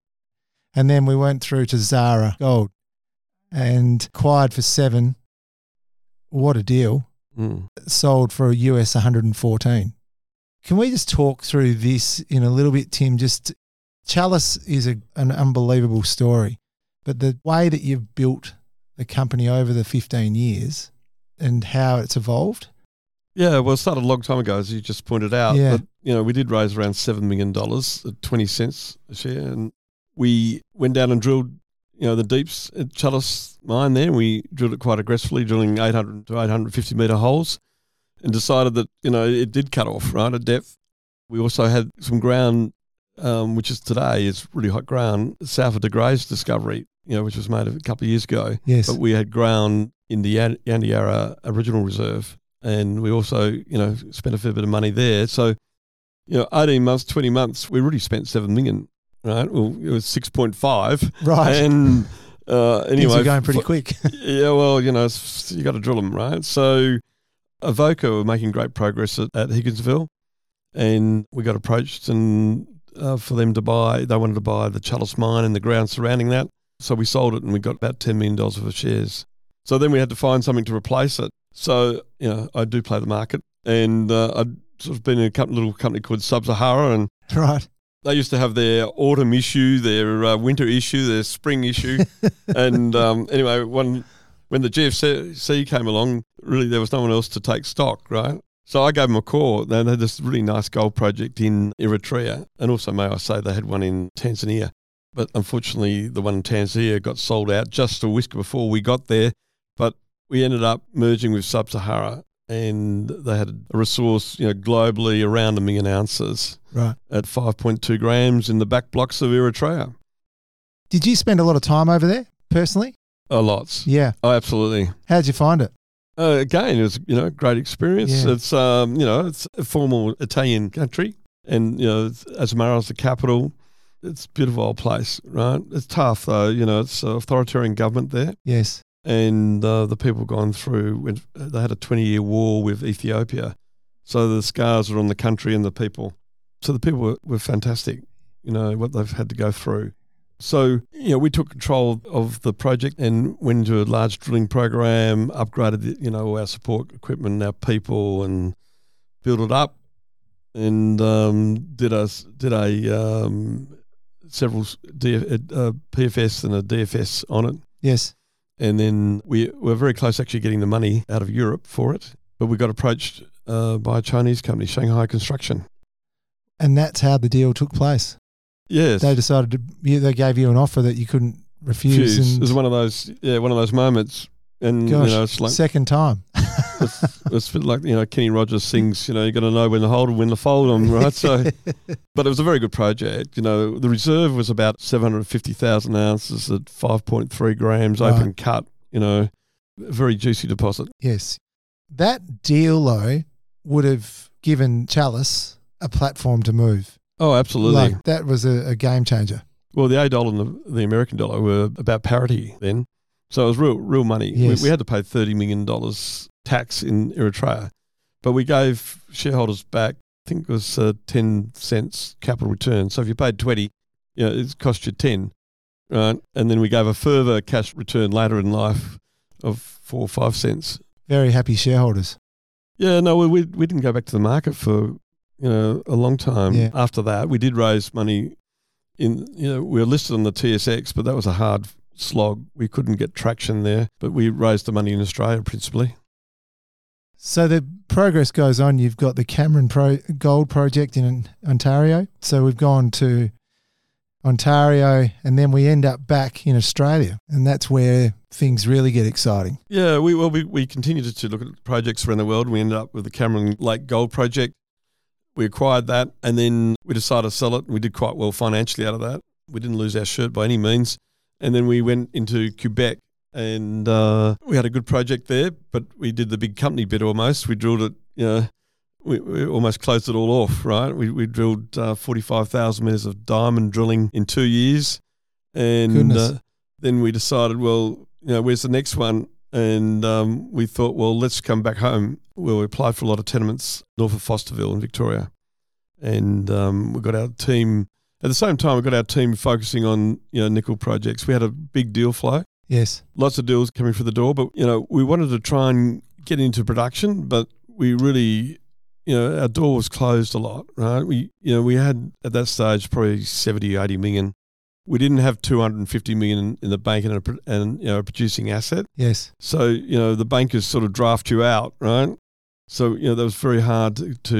And then we went through to Zara Gold and acquired for seven. What a deal. Mm. Sold for a US 114. Can we just talk through this in a little bit, Tim? Just Chalice is a, an unbelievable story, but the way that you've built the company over the 15 years and how it's evolved. Yeah, well, it started a long time ago, as you just pointed out. Yeah. But, you know, we did raise around $7 million at 20 cents a share. And we went down and drilled, you know, the deeps at Chalice mine there. We drilled it quite aggressively, drilling 800 to 850 metre holes and decided that, you know, it did cut off, right, at depth. We also had some ground, um, which is today is really hot ground, south of De Grey's discovery, you know, which was made a couple of years ago. Yes. But we had ground in the Yan- Yandeyarra Original Reserve, and we also, you know, spent a fair bit of money there. So, you know, 18 months, 20 months, we really spent 7 million, right? Well, it was 6.5. right. And uh, (laughs) Things anyway, are going pretty quick. (laughs) yeah, well, you know, you got to drill them, right? So, Avoca were making great progress at, at Higginsville, and we got approached and uh, for them to buy, they wanted to buy the Chalice mine and the ground surrounding that. So we sold it and we got about $10 million worth of shares. So then we had to find something to replace it. So, you know, I do play the market and uh, I'd sort of been in a company, little company called Sub Sahara and (laughs) right. they used to have their autumn issue, their uh, winter issue, their spring issue. and (laughs) um, anyway, when, when the GFC came along, really there was no one else to take stock, right? So I gave them a call. They had this really nice gold project in Eritrea. And also, may I say, they had one in Tanzania. But unfortunately, the one in Tanzania got sold out just a whisker before we got there. We ended up merging with Sub Sahara, and they had a resource, you know, globally around a million ounces Right. at 5.2 grams in the back blocks of Eritrea. Did you spend a lot of time over there personally? A lots. Yeah. Oh, absolutely. How'd you find it? Uh, again, it was you know great experience. Yeah. It's um you know it's a formal Italian country, and you know Asmara is the capital. It's a beautiful old place, right? It's tough though. You know, it's an authoritarian government there, Yes. And uh, the people gone through. They had a twenty-year war with Ethiopia, so the scars are on the country and the people. So the people were, were fantastic. You know what they've had to go through. So, you know, we took control of the project and went into a large drilling program, upgraded, the, you know, our support equipment, our people, and built it up, and um, did a did a um, several DF, uh, PFS and a DFS on it, Yes. And then we were very close actually getting the money out of Europe for it, but we got approached uh, by a Chinese company, Shanghai Construction. And that's how the deal took place. Yes, They decided to, they gave you an offer that you couldn't refuse. Fuse. It was one of those, yeah, one of those moments, and gosh, you know, it's like second time. (laughs) it's, it's like you know Kenny Rogers sings. You know, you got to know when to hold and when to fold them, (laughs) right? So, but it was a very good project. You know, the reserve was about seven hundred fifty thousand ounces at five point three grams, Right. open cut. You know, very juicy deposit. yes. That deal, though, would have given Chalice a platform to move. Oh, absolutely. Like, that was a, a game changer. well, the A dollar and the, the American dollar were about parity then, so it was real, real money. Yes. We, we had to pay thirty million dollars tax in Eritrea, but we gave shareholders back. I think it was uh, ten cents capital return. So if you paid twenty, you know, it cost you ten, right? And then we gave a further cash return later in life of four or five cents. Very happy shareholders. Yeah, no, we we, we didn't go back to the market for you know a long time. Yeah. After that, we did raise money. In you know we were listed on the TSX, but that was a hard slog. We couldn't get traction there, but we raised the money in Australia principally. So the progress goes on. You've got the Cameron Pro Gold Project in Ontario. So we've gone to Ontario, and then we end up back in Australia, and that's where things really get exciting. Yeah, we well we, we continued to look at projects around the world. We ended up with the Cameron Lake Gold Project. We acquired that, and then we decided to sell it. We did quite well financially out of that. We didn't lose our shirt by any means. And then we went into Quebec, and uh, we had a good project there. But we did the big company bit almost. We drilled it. You know, we, we almost closed it all off. Right? We we drilled uh, forty five thousand meters of diamond drilling in two years, and uh, then we decided, well, you know, where's the next one? And um, we thought, well, let's come back home. Well, we applied for a lot of tenements north of Fosterville in Victoria. And um, we got our team, at the same time, we've got our team focusing on, you know, nickel projects. We had a big deal flow, Yes. lots of deals coming through the door, but, you know, we wanted to try and get into production, but we really, you know, our door was closed a lot, right? We, you know, we had at that stage probably 70, 80 million. We didn't have 250 million in, the bank and a, and, you know, a producing asset. Yes. So, you know, the bankers sort of draft you out, right? So, you know, that was very hard to, to,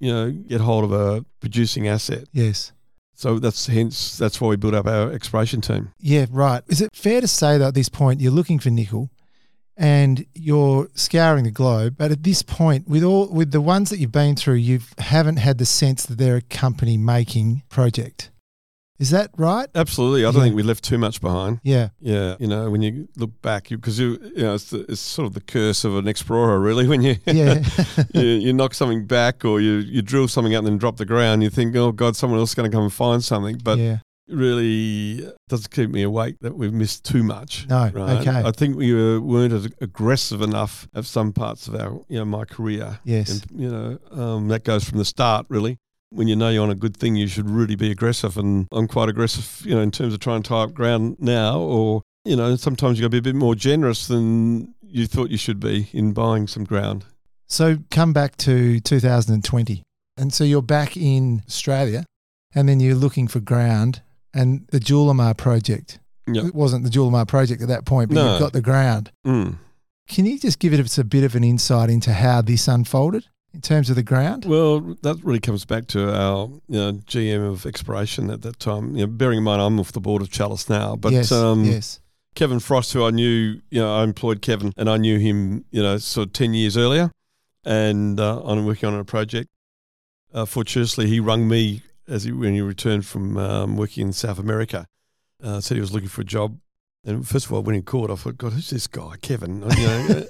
you know, get hold of a producing asset. Yes. So that's hence, that's why we built up our exploration team. Yeah, right. Is it fair to say that at this point you're looking for nickel and you're scouring the globe, but at this point, with all with the ones that you've been through, you haven't had the sense that they're a company making project. Is that right? Absolutely. I don't Yeah. think we left too much behind. Yeah. Yeah. You know, when you look back, because you, you know, it's, the, it's sort of the curse of an explorer, really. (laughs) When you, Yeah. (laughs) you, you knock something back or you, you drill something out and then drop the ground, you think, oh, God, someone else is going to come and find something. But yeah. really doesn't keep me awake that we've missed too much. No. Right? Okay. I think we were, weren't as aggressive enough of some parts of our, you know, my career. Yes. And, you know, um, that goes from the start, really. When you know you're on a good thing, you should really be aggressive. And I'm quite aggressive, you know, in terms of trying to tie up ground now. Or, you know, sometimes you got to be a bit more generous than you thought you should be in buying some ground. So come back to 2020. And so you're back in Australia and then you're looking for ground and the Julimar project. Yeah. It wasn't the Julimar project at that point, but No. you've got the ground. Mm. Can you just give us a bit of an insight into how this unfolded in terms of the ground? Well, that really comes back to our you know, GM of exploration at that time. You know, bearing in mind I'm off the board of Chalice now, but yes, um, yes. Kevin Frost, who I knew, you know, I employed Kevin, and I knew him, you know, sort of ten years earlier, and uh, I'm working on a project. Uh, fortuitously, he rung me as he when he returned from um, working in South America. Uh, said he was looking for a job, and first of all, went in court. I thought, God, who's this guy, Kevin? You know,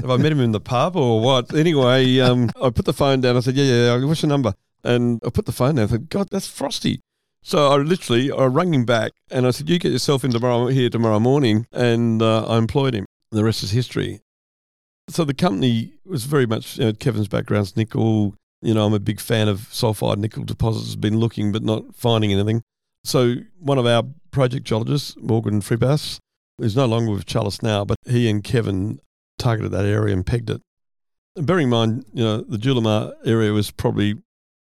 have I met him in the pub or what? Anyway, um, I put the phone down. I said, Yeah, yeah, what's your number? And I put the phone down. I thought, God, that's Frosty. So I literally I rang him back and I said, "You get yourself in tomorrow here tomorrow morning," and uh, I employed him. The rest is history. So the company was very much you know, Kevin's background's nickel. You know, I'm a big fan of sulfide nickel deposits. Been looking but not finding anything. So one of our project geologist, Morgan Fribass, is no longer with Chalice now, but he and Kevin targeted that area and pegged it. And bearing in mind, you know, the Julimar area was probably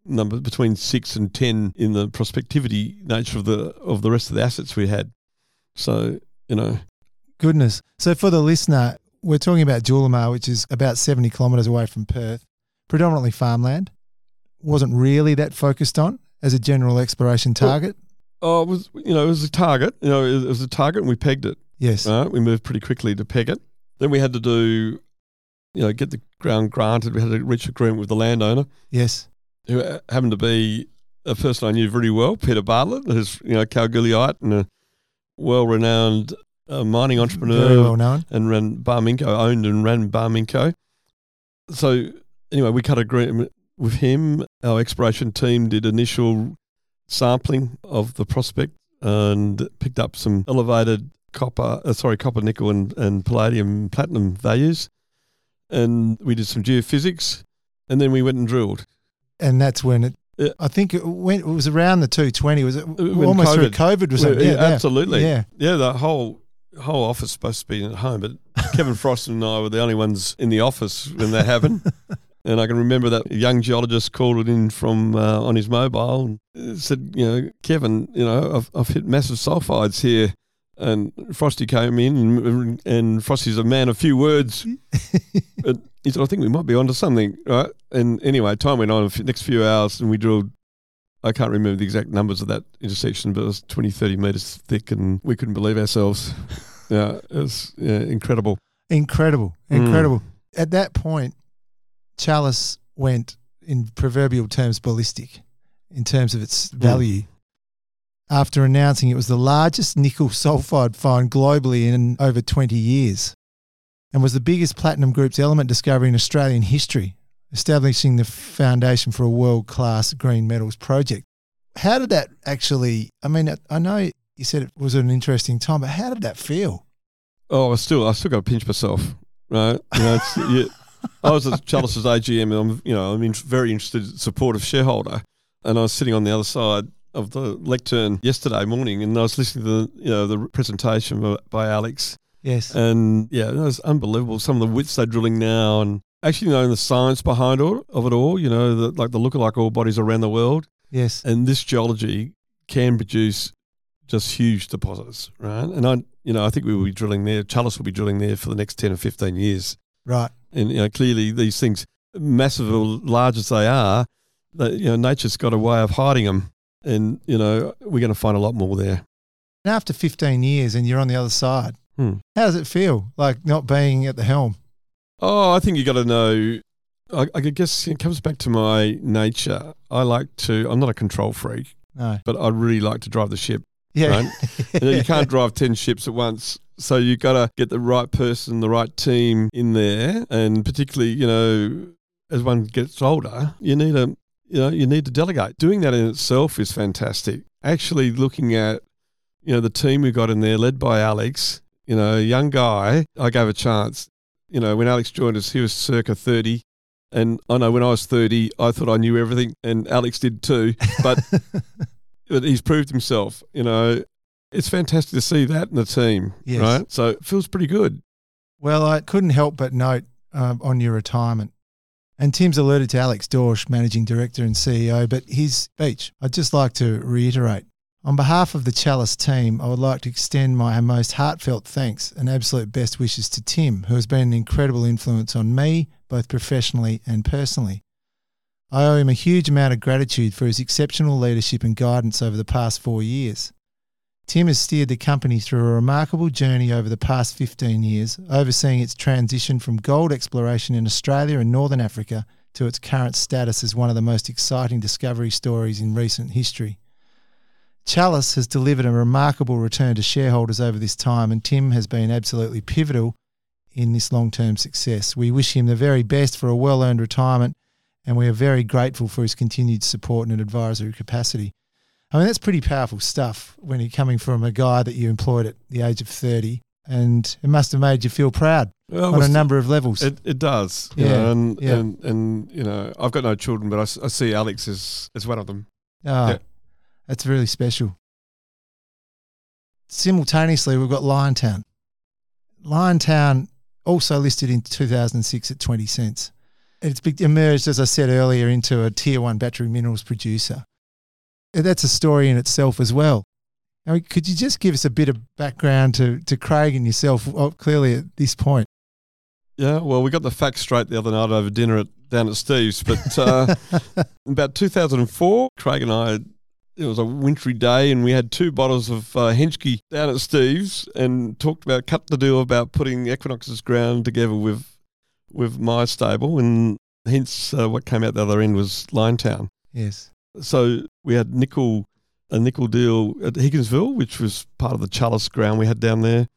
number between six and ten in the prospectivity nature of the of the rest of the assets we had. So you know, Goodness. So for the listener, we're talking about Julimar, which is about 70 kilometres away from Perth, predominantly farmland. Wasn't really that focused on as a general exploration target. Oh, it was you know it was a target. You know, it was a target, and we pegged it. yes. Right, we moved pretty quickly to peg it. Then we had to do, you know, get the ground granted. We had to reach agreement with the landowner, Yes. who uh, happened to be a person I knew very well, Peter Bartlett, who's you know Kalgoorlieite and a well-renowned uh, mining entrepreneur. Very well known. and ran Barminco, owned and ran Barminco. So anyway, we cut agreement with him. Our exploration team did initial sampling of the prospect and picked up some elevated copper, uh, sorry, copper, nickel, and, and palladium, platinum values. And we did some geophysics, and then we went and drilled. And that's when it. I think it, went, it was around the 220. Was it When almost through COVID. COVID? Was it? Yeah, Yeah, yeah. absolutely. Yeah. Yeah, the whole whole office supposed to be at home, but (laughs) Kevin Frost and I were the only ones in the office when that happened. (laughs) And I can remember that young geologist called it in from uh, on his mobile and said, you know, Kevin, you know, I've, I've hit massive sulfides here. And Frosty came in, and, and Frosty's a man of few words. (laughs) but he said, I think we might be onto something, right? And anyway, time went on. The next few hours, and we drilled. I can't remember the exact numbers of that intersection, but it was 20, 30 meters thick, and we couldn't believe ourselves. (laughs) yeah, it was yeah, incredible. Incredible. Mm. Incredible. At that point, Chalice went, in proverbial terms, ballistic in terms of its Mm. value. After announcing it was the largest nickel sulfide find globally in over 20 years and was the biggest platinum group's element discovery in Australian history, establishing the foundation for a world class green metals project. How did that actually? I mean, I know you said it was an interesting time, but how did that feel? Oh, I still, I still got to pinch myself, right? You know, I was at Chalice's AGM, and I'm, you know, I'm in, very interested, supportive shareholder, and I was sitting on the other side of the lectern yesterday morning, and I was listening to the, you know, the presentation by, by Alex, Yes. and yeah, it was unbelievable. Some of the widths they're drilling now, and actually knowing the science behind all of it all, you know, the, like the lookalike ore bodies around the world, yes. and this geology can produce just huge deposits, right? And I, you know, I think we will be drilling there. Chalice will be drilling there for the next ten or fifteen years, Right. And you know, clearly these things, massive or large as they are, that you know, nature's got a way of hiding them, and you know, we're going to find a lot more there. And after 15 years and you're on the other side, Hmm. how does it feel like not being at the helm? Oh, I think you got to know. I, I guess it comes back to my nature. I like to. I'm not a control freak, No. but I really like to drive the ship. Yeah. Right? (laughs) You, know, you can't drive 10 ships at once. So you got to get the right person, the right team in there. And particularly, you know, as one gets older, you need a, you know, you need to delegate. Doing that in itself is fantastic. Actually looking at, you know, the team we got in there led by Alex, you know, a young guy, I gave a chance. You know, when Alex joined us, he was circa 30. And I know when I was 30, I thought I knew everything, and Alex did too. But (laughs) but he's proved himself. You know, it's fantastic to see that in the team, Yes. right? So it feels pretty good. well, I couldn't help but note um, on your retirement. And Tim's alluded to Alex Dorsch, Managing Director and CEO, but his speech, I'd just like to reiterate. On behalf of the Chalice team, I would like to extend my most heartfelt thanks and absolute best wishes to Tim, who has been an incredible influence on me, both professionally and personally. I owe him a huge amount of gratitude for his exceptional leadership and guidance over the past four years. Tim has steered the company through a remarkable journey over the past 15 years, overseeing its transition from gold exploration in Australia and Northern Africa to its current status as one of the most exciting discovery stories in recent history. Chalice has delivered a remarkable return to shareholders over this time, and Tim has been absolutely pivotal in this long term success. We wish him the very best for a well earned retirement, and we are very grateful for his continued support in an advisory capacity. I mean, that's pretty powerful stuff when you're coming from a guy that you employed at the age of 30, and it must have made you feel proud Well, on a number of levels. It, it does. Yeah, know, and, yeah. and, and, you know, I've got no children, but I see Alex as, as one of them. Oh, Yeah. that's really special. Simultaneously, we've got Liontown. Liontown also listed in 2006 at 20 cents. It's emerged, as I said earlier, into a tier one battery minerals producer. That's a story in itself as well. Now, could you just give us a bit of background to, to Craig and yourself, oh, clearly at this point? Yeah, well, we got the facts straight the other night over dinner at, down at Steve's. But uh, (laughs) about 2004, Craig and I, it was a wintry day, and we had two bottles of uh, Henschke down at Steve's and talked about, cut the deal about putting Equinox's ground together with with my stable. And hence, uh, what came out the other end was Liontown. yes. So we had nickel, a nickel deal at Higginsville, which was part of the Chalice ground we had down there.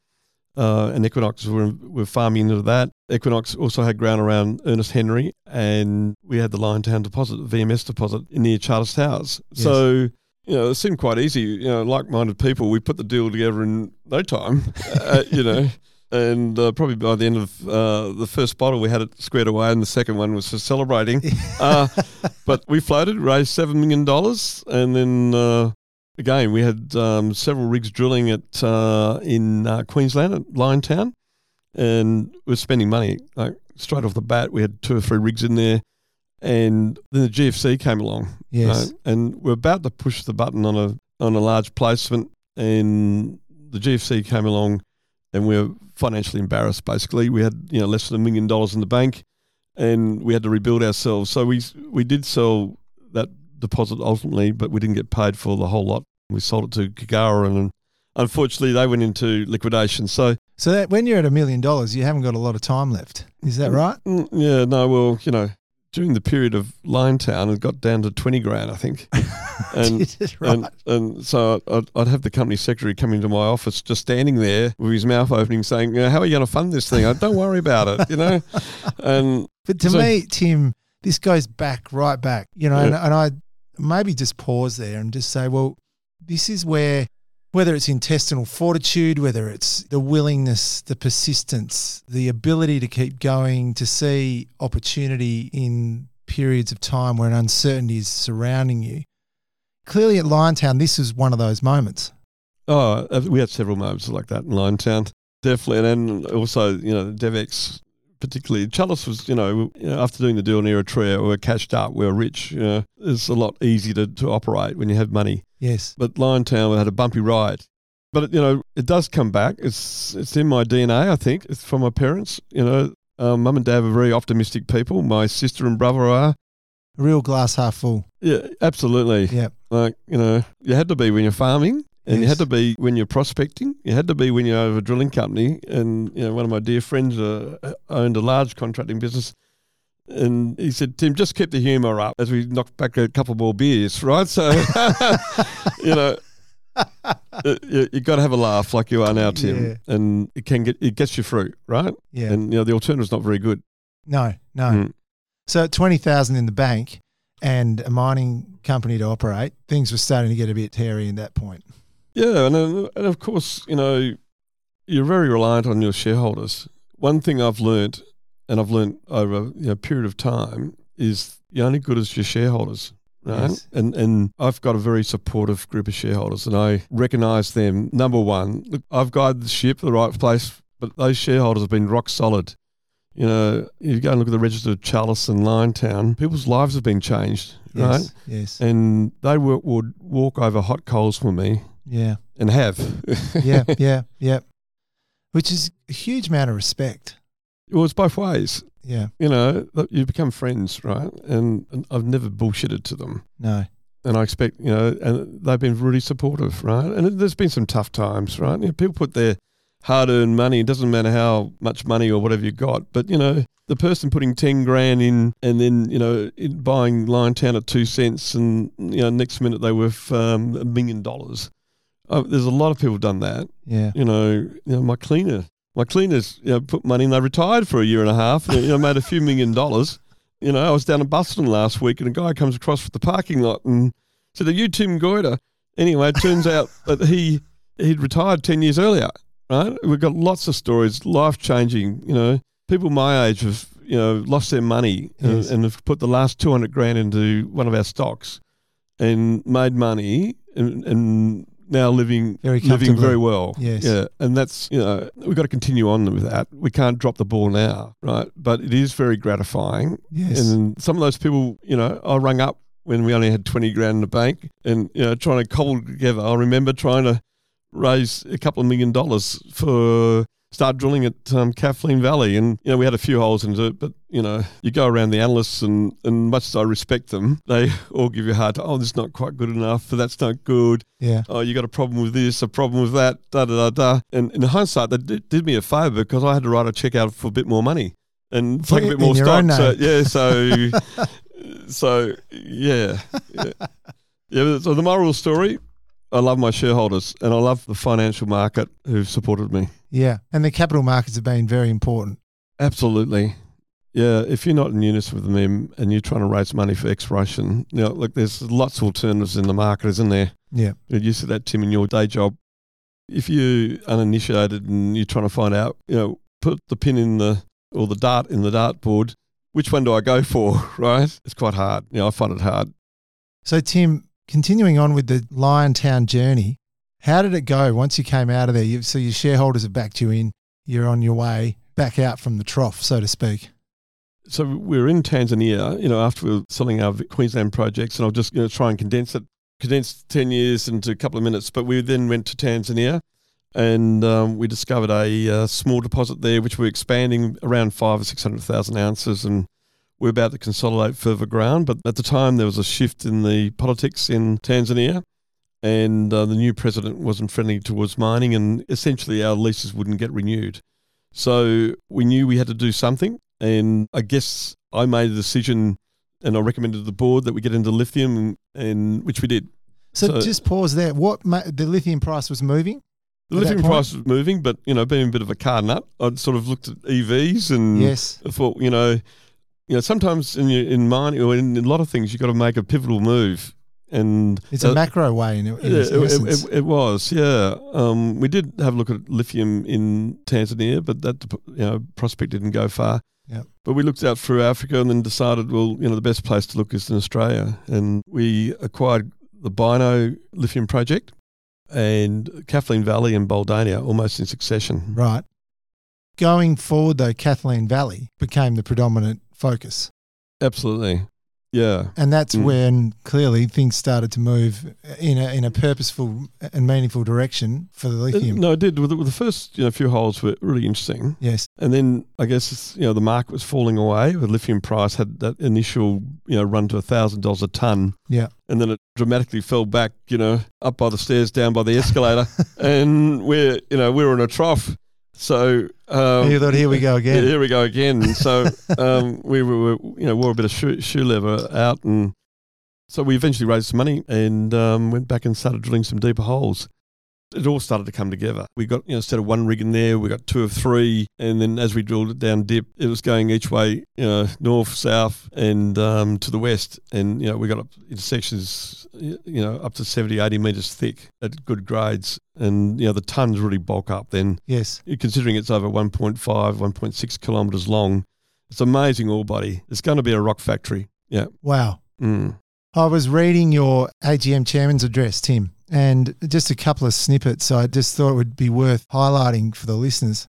Uh, and Equinox were, were farming into that. Equinox also had ground around Ernest Henry, and we had the Liontown deposit, the VMS deposit, near Charters Towers. Yes. So, you know, it seemed quite easy. You know, like minded people, we put the deal together in no time, (laughs) uh, you know. And uh, probably by the end of uh, the first bottle, we had it squared away, and the second one was for celebrating. (laughs) Uh, but we floated, raised seven million dollars, and then uh, again we had um, several rigs drilling at uh, in uh, Queensland at Liontown, and we are spending money like straight off the bat. We had two or three rigs in there, and then the GFC came along, Yes. and we're about to push the button on a on a large placement, and the GFC came along, and we were financially embarrassed. Basically, we had you know less than a million dollars in the bank, and we had to rebuild ourselves. So we we did sell that deposit ultimately, but we didn't get paid for the whole lot. We sold it to Kagara, and unfortunately, they went into liquidation. So So that when you're at a million dollars, you haven't got a lot of time left. Is that right? mm, yeah, no, well, you know. During the period of Liontown, it got down to twenty grand, I think, (laughs) and right. And, and so I'd, I'd have the company secretary come into my office just standing there with his mouth opening saying, how are you going to fund this thing? I, Don't worry about it, you know? (laughs) And But to So- me, Tim, this goes back, right back, you know, and, and I maybe just pause there and just say, well, this is where, whether it's intestinal fortitude, whether it's the willingness, the persistence, the ability to keep going, to see opportunity in periods of time where an uncertainty is surrounding you. Clearly at Liontown, this is one of those moments. oh, uh, we had several moments like that in Liontown, definitely. And then also, you know, DevEx, particularly, Chalice was, you know, after doing the deal in Eritrea, we were cashed up, we were rich. You know, it's a lot easier to, to operate when you have money. Yes. but Liontown had a bumpy ride. But you know, it does come back. It's it's in my DNA. I think it's from my parents. You know, um, mum and dad were very optimistic people. My sister and brother are. Real glass half full. Yeah, absolutely. Yeah. Like you know, you had to be when you're farming, and you had to be when you're prospecting. You had to be when you have a drilling company. And you know, one of my dear friends uh, owned a large contracting business. And he said, Tim, just keep the humour up as we knock back a couple more beers, right? So, (laughs) you know, uh, you, you got to have a laugh like you are now, Tim, Yeah. and it can get it gets you through, right? Yeah. And you know the alternative's not very good. no, no. Mm. So at twenty thousand in the bank and a mining company to operate, things were starting to get a bit hairy at that point. Yeah, and then- and of course, you know, you're very reliant on your shareholders. One thing I've learnt, and I've learned over you know, a period of time, is you're only good as your shareholders. Right. Yes. And and I've got a very supportive group of shareholders and I recognise them. Number one, look, I've guided the ship to the right place, but those shareholders have been rock solid. You know, you go and look at the register of Chalice and Liontown, people's lives have been changed, right? Yes. Yes. And they would, would walk over hot coals for me Yeah. and have. (laughs) Yeah. yeah. Yeah. Which is a huge amount of respect. It was both ways. Yeah. You know, you become friends, right? And, and I've never bullshitted to them. No. And I expect, you know, and they've been really supportive, right? And there's been some tough times, right? You know, people put their hard earned money, it doesn't matter how much money or whatever you got, but, you know, the person putting 10 grand in and then, you know, in buying Liontown at two cents and, you know, next minute they worth um, a million dollars. Uh, there's a lot of people done that. Yeah. You know, you know, my cleaner, my cleaners, you know, put money and they retired for a year and a half. And, you know, made a few million dollars. You know, I was down in Boston last week and a guy comes across with the parking lot and said, "Are you Tim Goyder? Anyway, it turns out (laughs) that he he'd retired ten years earlier. Right? We've got lots of stories, life changing. You know, people my age have you know lost their money uh, Yes. and, and have put the last two hundred grand into one of our stocks and made money and, and now living Very living very well. Yes. Yeah. And that's you know, we've got to continue on with that. We can't drop the ball now, right? But it is very gratifying. Yes. And some of those people, you know, I rang up when we only had twenty grand in the bank and you know, trying to cobble together. I remember trying to raise a couple of million dollars for start drilling at um, Kathleen Valley, and you know we had a few holes into it, but you know you go around the analysts, and and much as I respect them, they all give you a hard. Oh, this is not quite good enough. That's not good. yeah. Oh, you got a problem with this, a problem with that, da da da da. And in hindsight, they did, did me a favour because I had to write a check out for a bit more money and take a bit more stock. So yeah, so (laughs) so yeah, yeah. yeah. So the moral story. I love my shareholders and I love the financial market who've supported me. Yeah. And the capital markets have been very important. Absolutely. Yeah, if you're not in unison with them and you're trying to raise money for exploration, you know, look, there's lots of alternatives in the market, isn't there? Yeah. You used to that, Tim, in your day job. If you're uninitiated and you're trying to find out, you know, put the pin in the or the dart in the dartboard, which one do I go (laughs) for, right? It's quite hard. You know, I find it hard. So, Tim, continuing on with the Liontown journey, how did it go once you came out of there? You, so, your shareholders have backed you in. You're on your way back out from the trough, so to speak. So we were in Tanzania, you know, after we were selling our Queensland projects, and I'll just you know, try and condense it, condense 10 years into a couple of minutes. But we then went to Tanzania and um, we discovered a uh, small deposit there, which we're expanding around five or 600,000 ounces. And we're about to consolidate further ground. But at the time, there was a shift in the politics in Tanzania. And uh, the new president wasn't friendly towards mining, and essentially our leases wouldn't get renewed. So we knew we had to do something. And I guess I made a decision and I recommended to the board that we get into lithium, and, and which we did. So, So- just pause there. What the lithium price was moving? The lithium price was moving, but you know, being a bit of a car nut, I'd sort of looked at EVs and Yes. I thought, you know, you know, sometimes in your, in mining or in, a lot of things, you've got to make a pivotal move, and It's a uh, macro way in, in yeah, it, it, it was, yeah. Um, we did have a look at lithium in Tanzania, but that you know prospect didn't go far. Yep. But we looked out through Africa and then decided, well, you know, the best place to look is in Australia, and we acquired the Bino lithium project and Kathleen Valley and Buldania almost in succession. right. Going forward, though, Kathleen Valley became the predominant focus. Absolutely, yeah. And that's Mm. when clearly things started to move in a, in a purposeful and meaningful direction for the Uh, lithium. No, it did. With the, with the first you know, few holes were really interesting. Yes. And then I guess you know the market was falling away. The lithium price had that initial you know run to thousand dollars a ton. Yeah. And then it dramatically fell back. You know, up by the stairs, down by the escalator, (laughs) and we're you know we're in a trough. So um, you thought, here we go again. (laughs) here we go again. So um, we were you know wore a bit of shoe, shoe leather out, and so we eventually raised some money and um, went back and started drilling some deeper holes it all started to come together. We got, you know, instead of one rig in there, we got two of three. And then as we drilled it down dip, it was going each way, you know, north, south, and um, to the west. And, you know, we got up intersections, you know, up to 70, 80 metres thick at good grades. And, you know, the tons really bulk up then. Yes. Considering it's over 1.5, 1.6 kilometres long, it's amazing ore body. It's going to be a rock factory. Yeah. Wow. Mm. I was reading your AGM chairman's address, Tim, and just a couple of snippets I just thought it would be worth highlighting for the listeners.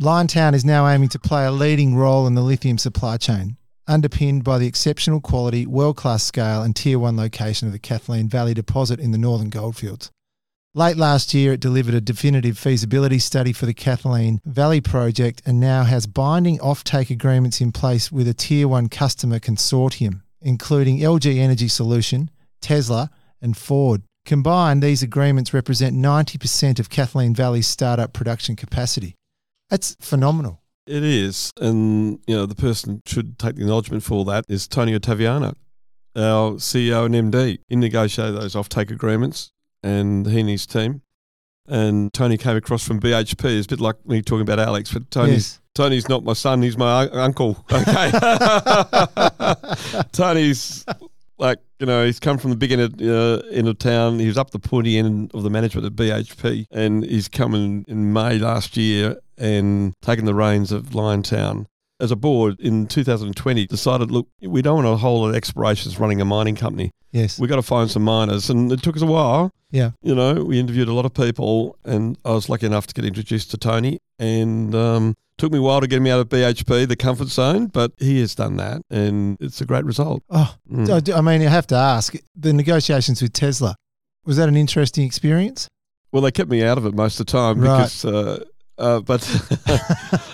Liontown is now aiming to play a leading role in the lithium supply chain, underpinned by the exceptional quality, world class scale, and tier one location of the Kathleen Valley deposit in the Northern Goldfields. Late last year, it delivered a definitive feasibility study for the Kathleen Valley project and now has binding offtake agreements in place with a tier one customer consortium, including LG Energy Solution, Tesla, and Ford. Combined, these agreements represent 90% of Kathleen Valley's startup production capacity. That's phenomenal. It is. And, you know, the person should take the acknowledgement for all that is Tony Ottaviano, our CEO and MD. He negotiated those offtake agreements and he and his team. And Tony came across from BHP. It's a bit like me talking about Alex, but Tony's Yes. Tony's not my son. He's my un- uncle. Okay. (laughs) (laughs) Tony's like you know he's come from the big end of, uh, end of town. He was up the pointy end of the management at BHP, and he's come in, in May last year and taken the reins of Liontown. As a board in 2020, decided look, we don't want a whole lot of explorations running a mining company. Yes. We got to find some miners, and it took us a while. Yeah. You know, we interviewed a lot of people, and I was lucky enough to get introduced to Tony. And um, took me a while to get him out of BHP, the comfort zone, but he has done that, and it's a great result. Oh, Mm. I mean, I have to ask the negotiations with Tesla, was that an interesting experience? Well, they kept me out of it most of the time Right. because, uh, uh, but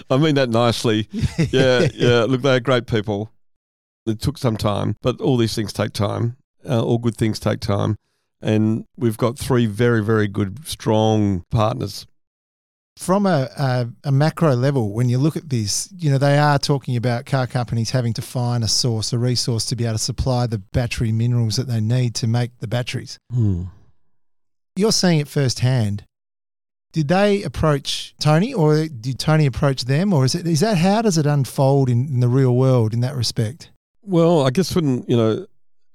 (laughs) I mean that nicely. (laughs) Yeah, yeah. Look, they're great people. It took some time, but all these things take time. Uh, all good things take time. And we've got three very, very good, strong partners. From a, a, a macro level, when you look at this, you know, they are talking about car companies having to find a source, a resource to be able to supply the battery minerals that they need to make the batteries. Hmm. You're seeing it firsthand. Did they approach Tony or did Tony approach them? Or is it is that how does it unfold in, in the real world in that respect? Well, I guess when, you know,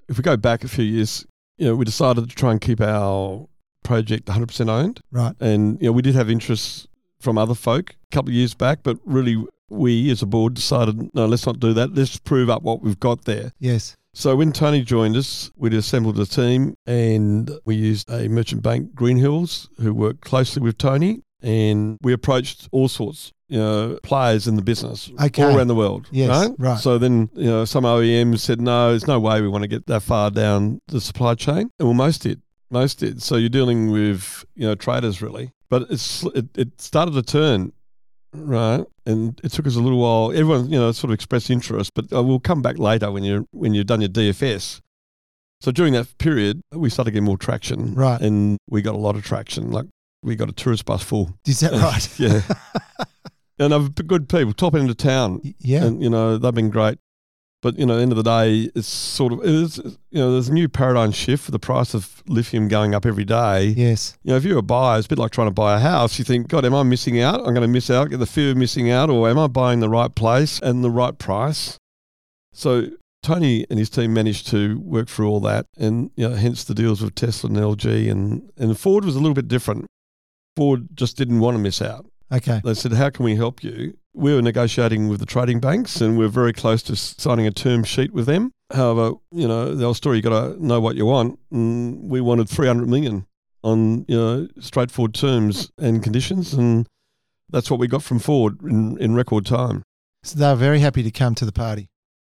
if we go back a few years, you know, we decided to try and keep our project 100% owned. Right. And, you know, we did have interests from other folk a couple of years back, but really we as a board decided, no, let's not do that. Let's prove up what we've got there. Yes. So when Tony joined us, we'd assembled a team and we used a merchant bank, Green Hills, who worked closely with Tony. And we approached all sorts, you know, players in the business Okay. all around the world. Yes, right? right. So then, you know, some OEMs said, no, there's no way we want to get that far down the supply chain. And well, most did. Most did. So you're dealing with, you know, traders really. But it's it, it started to turn, right? And it took us a little while. Everyone, you know, sort of expressed interest, but uh, we'll come back later when you're when you've done your DFS. So during that period, we started getting more traction, Right. And we got a lot of traction. Like we got a tourist bus full, Is that (laughs) right? yeah. (laughs) and they're good people, top end of town, yeah. and you know they've been great. But you know, the end of the day, it's sort of it's, you know there's a new paradigm shift for the price of lithium going up every day. yes. You know, if you're a buyer, it's a bit like trying to buy a house. You think, God, am I missing out? I'm going to miss out, get the fear of missing out, or am I buying the right place and the right price? So Tony and his team managed to work through all that, and you know, hence the deals with Tesla and LG, and and Ford was a little bit different. Ford just didn't want to miss out. Okay. They said, "How can we help you?" We were negotiating with the trading banks, and we're very close to signing a term sheet with them. However, you know the old story: you got to know what you want. And we wanted three hundred million on you know straightforward terms and conditions, and that's what we got from Ford in, in record time. So they're very happy to come to the party.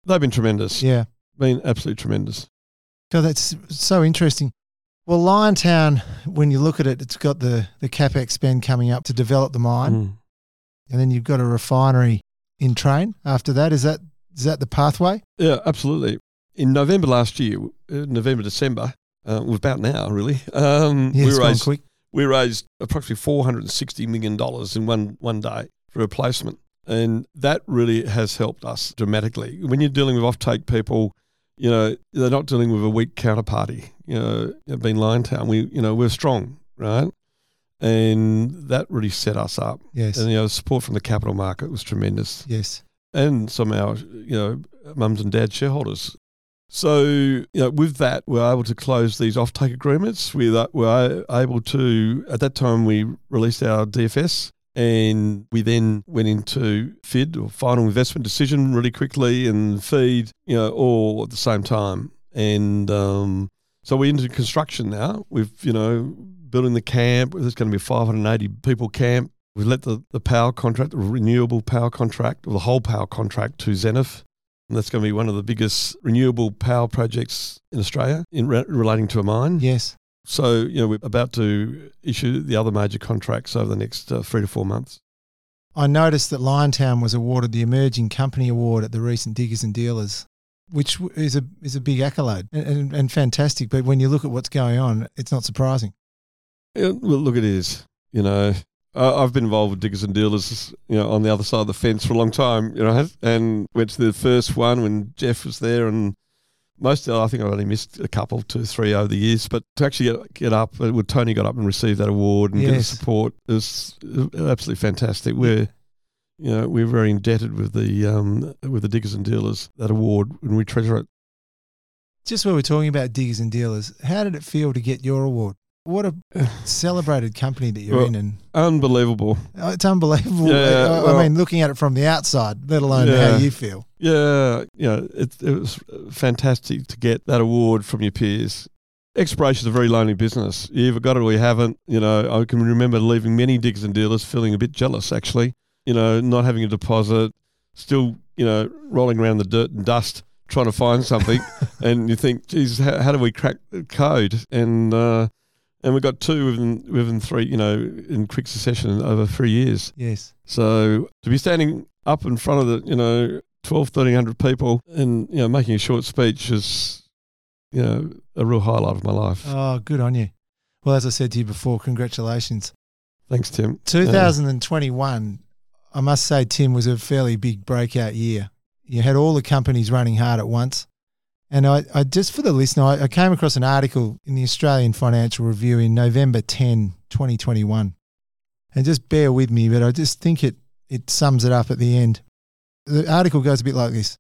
They've been tremendous. Yeah. Been absolutely tremendous. God, that's so interesting. Well, Liontown, when you look at it, it's got the, the capex spend coming up to develop the mine, Mm. And then you've got a refinery in train. After that, is that is that the pathway? Yeah, absolutely. In November last year, uh, November December, uh, well, about now really. Um, Yeah, we raised quick. we raised approximately four hundred and sixty million dollars in one one day for a placement, and that really has helped us dramatically. When you're dealing with offtake people, you know they're not dealing with a weak counterparty. You know, being Liontown, we you know we're strong, right? And that really set us up. Yes. And you know, support from the capital market was tremendous yes. and some of our, you know, mums and dad shareholders. So, you know, with that, we're able to close these offtake agreements. We were able to, at that time, we released our DFS and we then went into FID or final investment decision really quickly and feed, you know, all at the same time. And um, so we're into construction now. We've, you know, building the camp. There's going to be a 580 people camp. We've let the, the power contract, the renewable power contract, or the whole power contract to Zenith. And that's going to be one of the biggest renewable power projects in Australia in re- relating to a mine. Yes. So, you know, we're about to issue the other major contracts over the next uh, three to four months. I noticed that Liontown was awarded the Emerging Company Award at the recent Diggers and Dealers, which is a is a big accolade and, and, and fantastic. But when you look at what's going on, it's not surprising. Well, look, it is. You know, I've been involved with Diggers and Dealers, you know, on the other side of the fence for a long time, you know, and went to the first one when Jeff was there, and most, of I think I've only missed a couple, two, three over the years, but to actually get, get up, uh, when Tony got up and received that award and get the Yes. support is absolutely fantastic. We're, you know, we're very indebted with the um, with the Diggers and Dealers that award, and we treasure it. Just while we're talking about Diggers and Dealers, how did it feel to get your award? What a celebrated company that you're Well, in, and Unbelievable. oh, it's unbelievable. Yeah, I, I well- mean, looking at it from the outside, let alone Yeah. how you feel. Yeah, you know, it, it was fantastic to get that award from your peers. Exploration is a very lonely business. You either got it or you haven't. You know, I can remember leaving many diggers and dealers feeling a bit jealous, actually. You know, not having a deposit, still, you know, rolling around the dirt and dust trying to find something. (laughs) and you think, geez, how, how do we crack the code? And, uh, and we got two within, within three, you know, in quick succession over three years. Yes. So to be standing up in front of the, you know, 12, 1300 people and, you know, making a short speech is, you know, a real highlight of my life. Oh, good on you. Well, as I said to you before, congratulations. Thanks, Tim. 2021, I must say, Tim, was a fairly big breakout year. You had all the companies running hard at once. And I, I just for the listener, I, I came across an article in the Australian Financial Review in November 10, 2021. And just bear with me, but I just think it, it sums it up at the end. The article goes a bit like this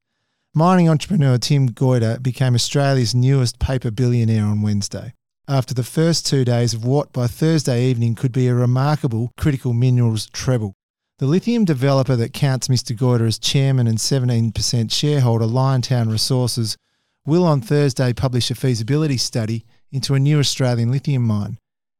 Mining entrepreneur Tim Goyder became Australia's newest paper billionaire on Wednesday after the first two days of what by Thursday evening could be a remarkable critical minerals treble. The lithium developer that counts Mr. Goyder as chairman and 17% shareholder, Liontown Resources, will on Thursday publish a feasibility study into a new Australian lithium mine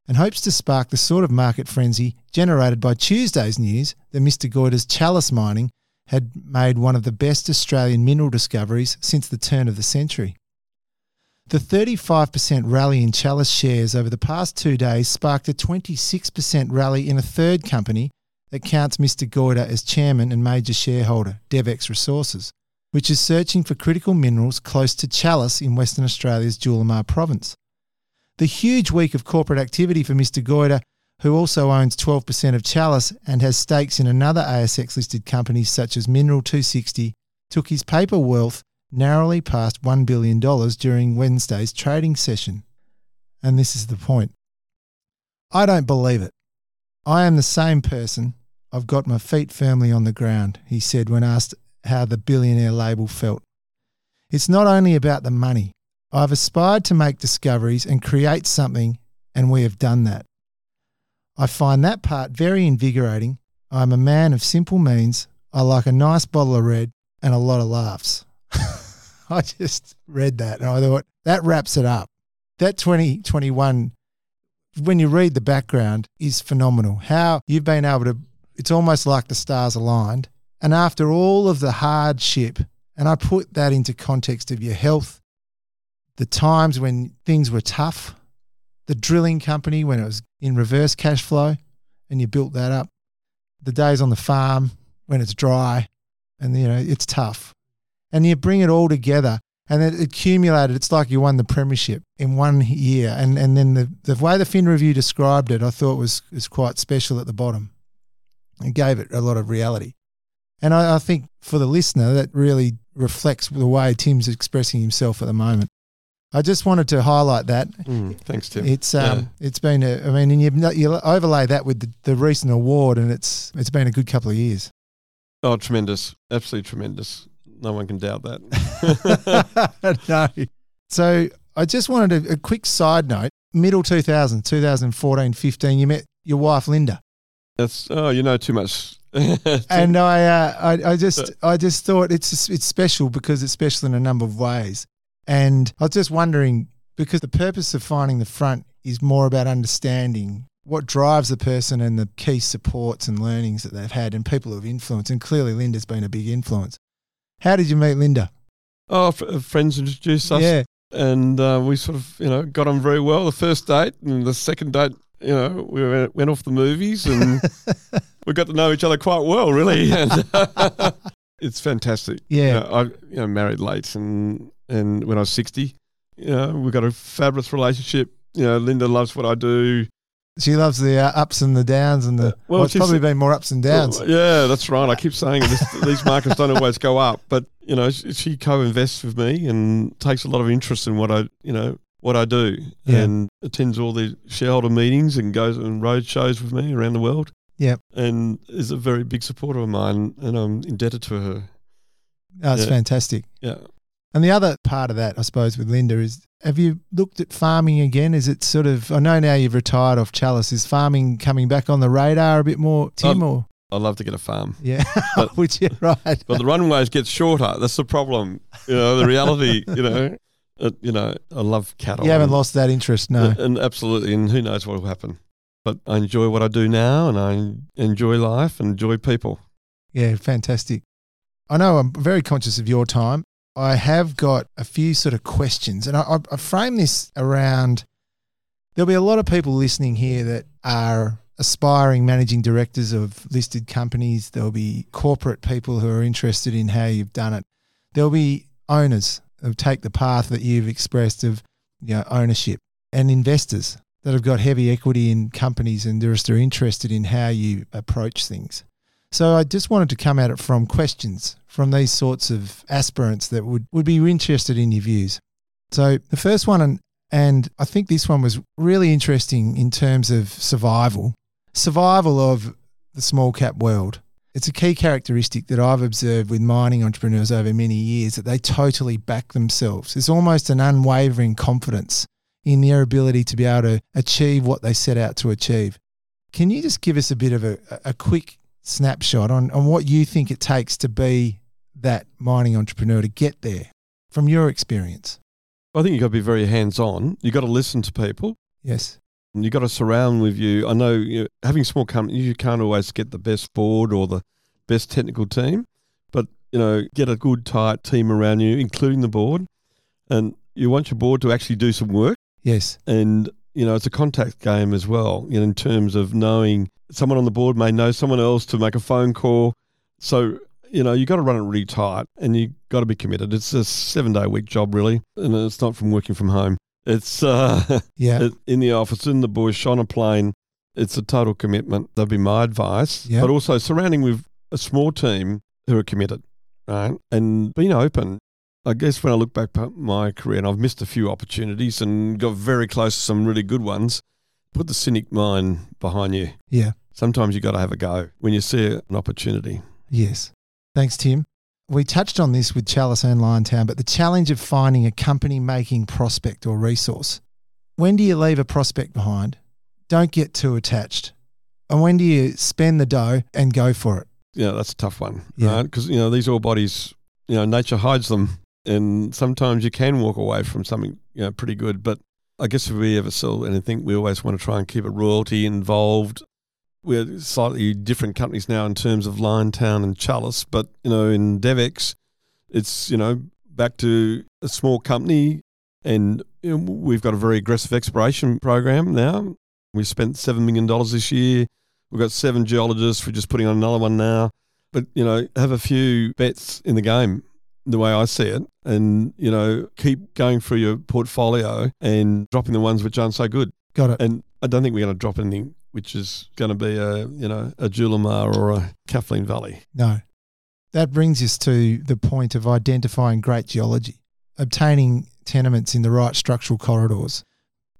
and hopes to spark the sort of market frenzy generated by Tuesday's news that Mr. Goyder's Chalice Mining had made one of the best Australian mineral discoveries since the turn of the century. The 35% rally in Chalice shares over the past two days sparked a 26% rally in a third company that counts Mr. Goyder as chairman and major shareholder, DevEx Resources, which is searching for critical minerals close to Chalice in Western Australia's Julimar province. The huge week of corporate activity for Mr. Goyder, who also owns 12% of Chalice and has stakes in another ASX listed companies such as Mineral 260, took his paper wealth narrowly past $1 billion during Wednesday's trading session. And this is the point. I don't believe it. I am the same person. I've got my feet firmly on the ground, he said when asked how the billionaire label felt. It's not only about the money. I've aspired to make discoveries and create something, and we have done that. I find that part very invigorating. I'm a man of simple means. I like a nice bottle of red and a lot of laughs. (laughs) I just read that and I thought that wraps it up. That 2021, when you read the background, is phenomenal. How you've been able to, it's almost like the stars aligned. And after all of the hardship, and I put that into context of your health, the times when things were tough, the drilling company when it was in reverse cash flow and you built that up, the days on the farm when it's dry and you know it's tough. And you bring it all together and it accumulated. It's like you won the premiership in one year. And and then the, the way the Fin Review described it, I thought was was quite special at the bottom. It gave it a lot of reality. And I, I think for the listener, that really reflects the way Tim's expressing himself at the moment. I just wanted to highlight that. Mm, thanks, Tim. It's um, it's been a, I mean, and you you overlay that with the, the recent award, and it's it's been a good couple of years. oh, tremendous. Absolutely tremendous. No one can doubt that. (laughs) no. So I just wanted a, a quick side note. Middle 2000, 2014, 15, you met your wife Linda, That's, oh, you know too much. (laughs) and I, uh, I, I just, I just thought it's it's special because it's special in a number of ways. And I was just wondering because the purpose of finding the front is more about understanding what drives the person and the key supports and learnings that they've had and people who have influenced. And clearly, Linda's been a big influence. How did you meet Linda? oh, f- friends introduced us. Yeah. and uh, we sort of you know got on very well. The first date and the second date, you know, we went, went off the movies and (laughs) we got to know each other quite well, really. (laughs) And (laughs) it's fantastic. Yeah. You know, I you know married late and and when I was sixty, you know, we've got a fabulous relationship. You know, Linda loves what I do. She loves the uh, ups and the downs and the. Well, Well, it's probably been more ups and downs. Well, yeah, that's right. I keep saying this, (laughs) these markets don't always go up, but you know, she, she co-invests with me and takes a lot of interest in what I, you know, what I do, Yeah. and attends all the shareholder meetings and goes on road shows with me around the world. Yep. and is a very big supporter of mine, and I'm indebted to her. It's Yeah. fantastic. Yeah. And the other part of that, I suppose, with Linda is have you looked at farming again? Is it sort of, I know now you've retired off Chalice, is farming coming back on the radar a bit more, Tim? Um, or I'd love to get a farm, Yeah, (laughs) but- would you? (laughs) Right. but the runways get shorter. That's the problem. You know, the reality. You know, (laughs) uh, you know, I love cattle. you haven't and- lost that interest, no. And absolutely, and who knows what will happen. But I enjoy what I do now, and I enjoy life and enjoy people. Yeah, fantastic. I know I'm very conscious of your time. I have got a few sort of questions, and I, I, frame this around. There'll be a lot of people listening here that are aspiring managing directors of listed companies. There'll be corporate people who are interested in how you've done it. There'll be owners who take the path that you've expressed of you know, ownership, and investors that have got heavy equity in companies and they're are interested in how you approach things. So I just wanted to come at it from questions from these sorts of aspirants that would, would be interested in your views. So the first one, and, and I think this one was really interesting in terms of survival, survival of the small cap world. It's a key characteristic that I've observed with mining entrepreneurs over many years that they totally back themselves. It's almost an unwavering confidence in their ability to be able to achieve what they set out to achieve. Can you just give us a bit of a, a quick snapshot on, on what you think it takes to be that mining entrepreneur to get there from your experience? I think you've got to be very hands on. You've got to listen to people. Yes. And you've got to surround with you. I know you know, having small companies, you can't always get the best board or the best technical team, but you know, get a good tight team around you, including the board. And you want your board to actually do some work. Yes. And you know, it's a contact game as well. You know, in terms of knowing someone on the board may know someone else to make a phone call. So you know, you got to run it really tight, and you've got to be committed. It's a seven day week job, really, and it's not from working from home. It's uh, (laughs) Yeah. in the office, in the bush, on a plane. It's a total commitment. That'd be my advice. Yeah. But also surrounding with a small team who are committed, right? And being open. I guess when I look back at my career, and I've missed a few opportunities and got very close to some really good ones, put the cynic mind behind you. Yeah. Sometimes you've got to have a go when you see an opportunity. Yes. Thanks, Tim. We touched on this with Chalice and Liontown, but the challenge of finding a company making prospect or resource. When do you leave a prospect behind? Don't get too attached. And when do you spend the dough and go for it? Yeah, that's a tough one, Yeah. right? Because you know these ore bodies, you know, nature hides them, and sometimes you can walk away from something, you know, pretty good. But I guess if we ever sell anything, we always want to try and keep a royalty involved. We're slightly different companies now in terms of Liontown and Chalice, but you know, in DevEx, it's you know back to a small company, and you know, we've got a very aggressive exploration program now. We spent seven million dollars this year. We've got seven geologists. We're just putting on another one now. But you know, have a few bets in the game, the way I see it, and you know, keep going through your portfolio and dropping the ones which aren't so good. Got it. And I don't think we're going to drop anything which is going to be a you know a Julimar or a Kathleen Valley. No. That brings us to the point of identifying great geology, obtaining tenements in the right structural corridors.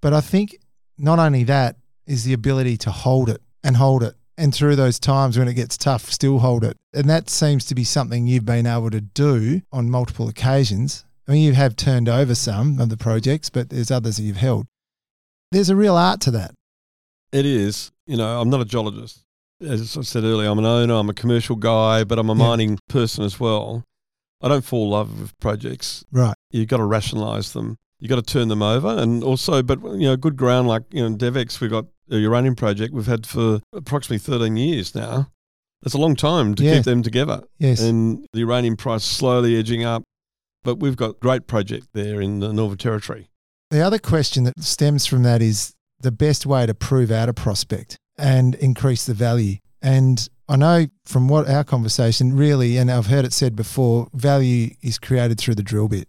But I think not only that is the ability to hold it and hold it. And through those times when it gets tough, still hold it. And that seems to be something you've been able to do on multiple occasions. I mean, you have turned over some of the projects, but there's others that you've held. There's a real art to that. It is. You know, I'm not a geologist. As I said earlier, I'm an owner, I'm a commercial guy, but I'm a Yeah. mining person as well. I don't fall in love with projects. Right. You've got to rationalize them. You've got to turn them over. And also, but, you know, good ground like, you know, DevEx, we've got Uh, uranium project we've had for approximately 13 years now. That's a long time to Yeah. keep them together. Yes. And the uranium price slowly edging up. But we've got great project there in the Northern Territory. The other question that stems from that is the best way to prove out a prospect and increase the value. And I know from what our conversation really, and I've heard it said before, value is created through the drill bit.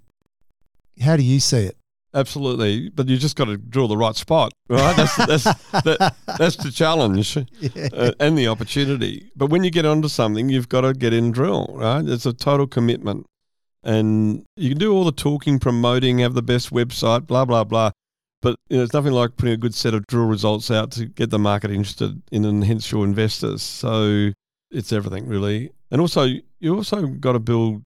How do you see it? Absolutely, but you just got to drill the right spot, right? That's that's (laughs) that, that's the challenge Yeah. uh, and the opportunity. But when you get onto something, you've got to get in drill, right? It's a total commitment, and you can do all the talking, promoting, have the best website, blah blah blah. But you know, it's nothing like putting a good set of drill results out to get the market interested in, and hence your investors. So it's everything really, and also you also got to build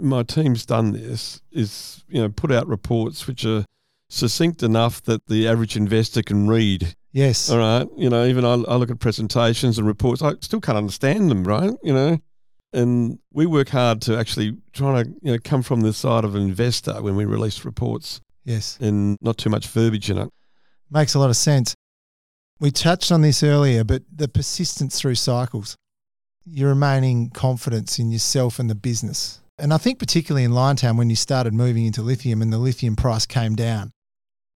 my team's done this is you know put out reports which are succinct enough that the average investor can read. Yes. All right, you know, even I, I look at presentations and reports, I still can't understand them, right? You know, and we work hard to actually try to you know come from the side of an investor when we release reports Yes. and not too much verbiage in it. Makes a lot of sense. We touched on this earlier, but the persistence through cycles, your remaining confidence in yourself and the business. And I think particularly in Liontown when you started moving into lithium and the lithium price came down,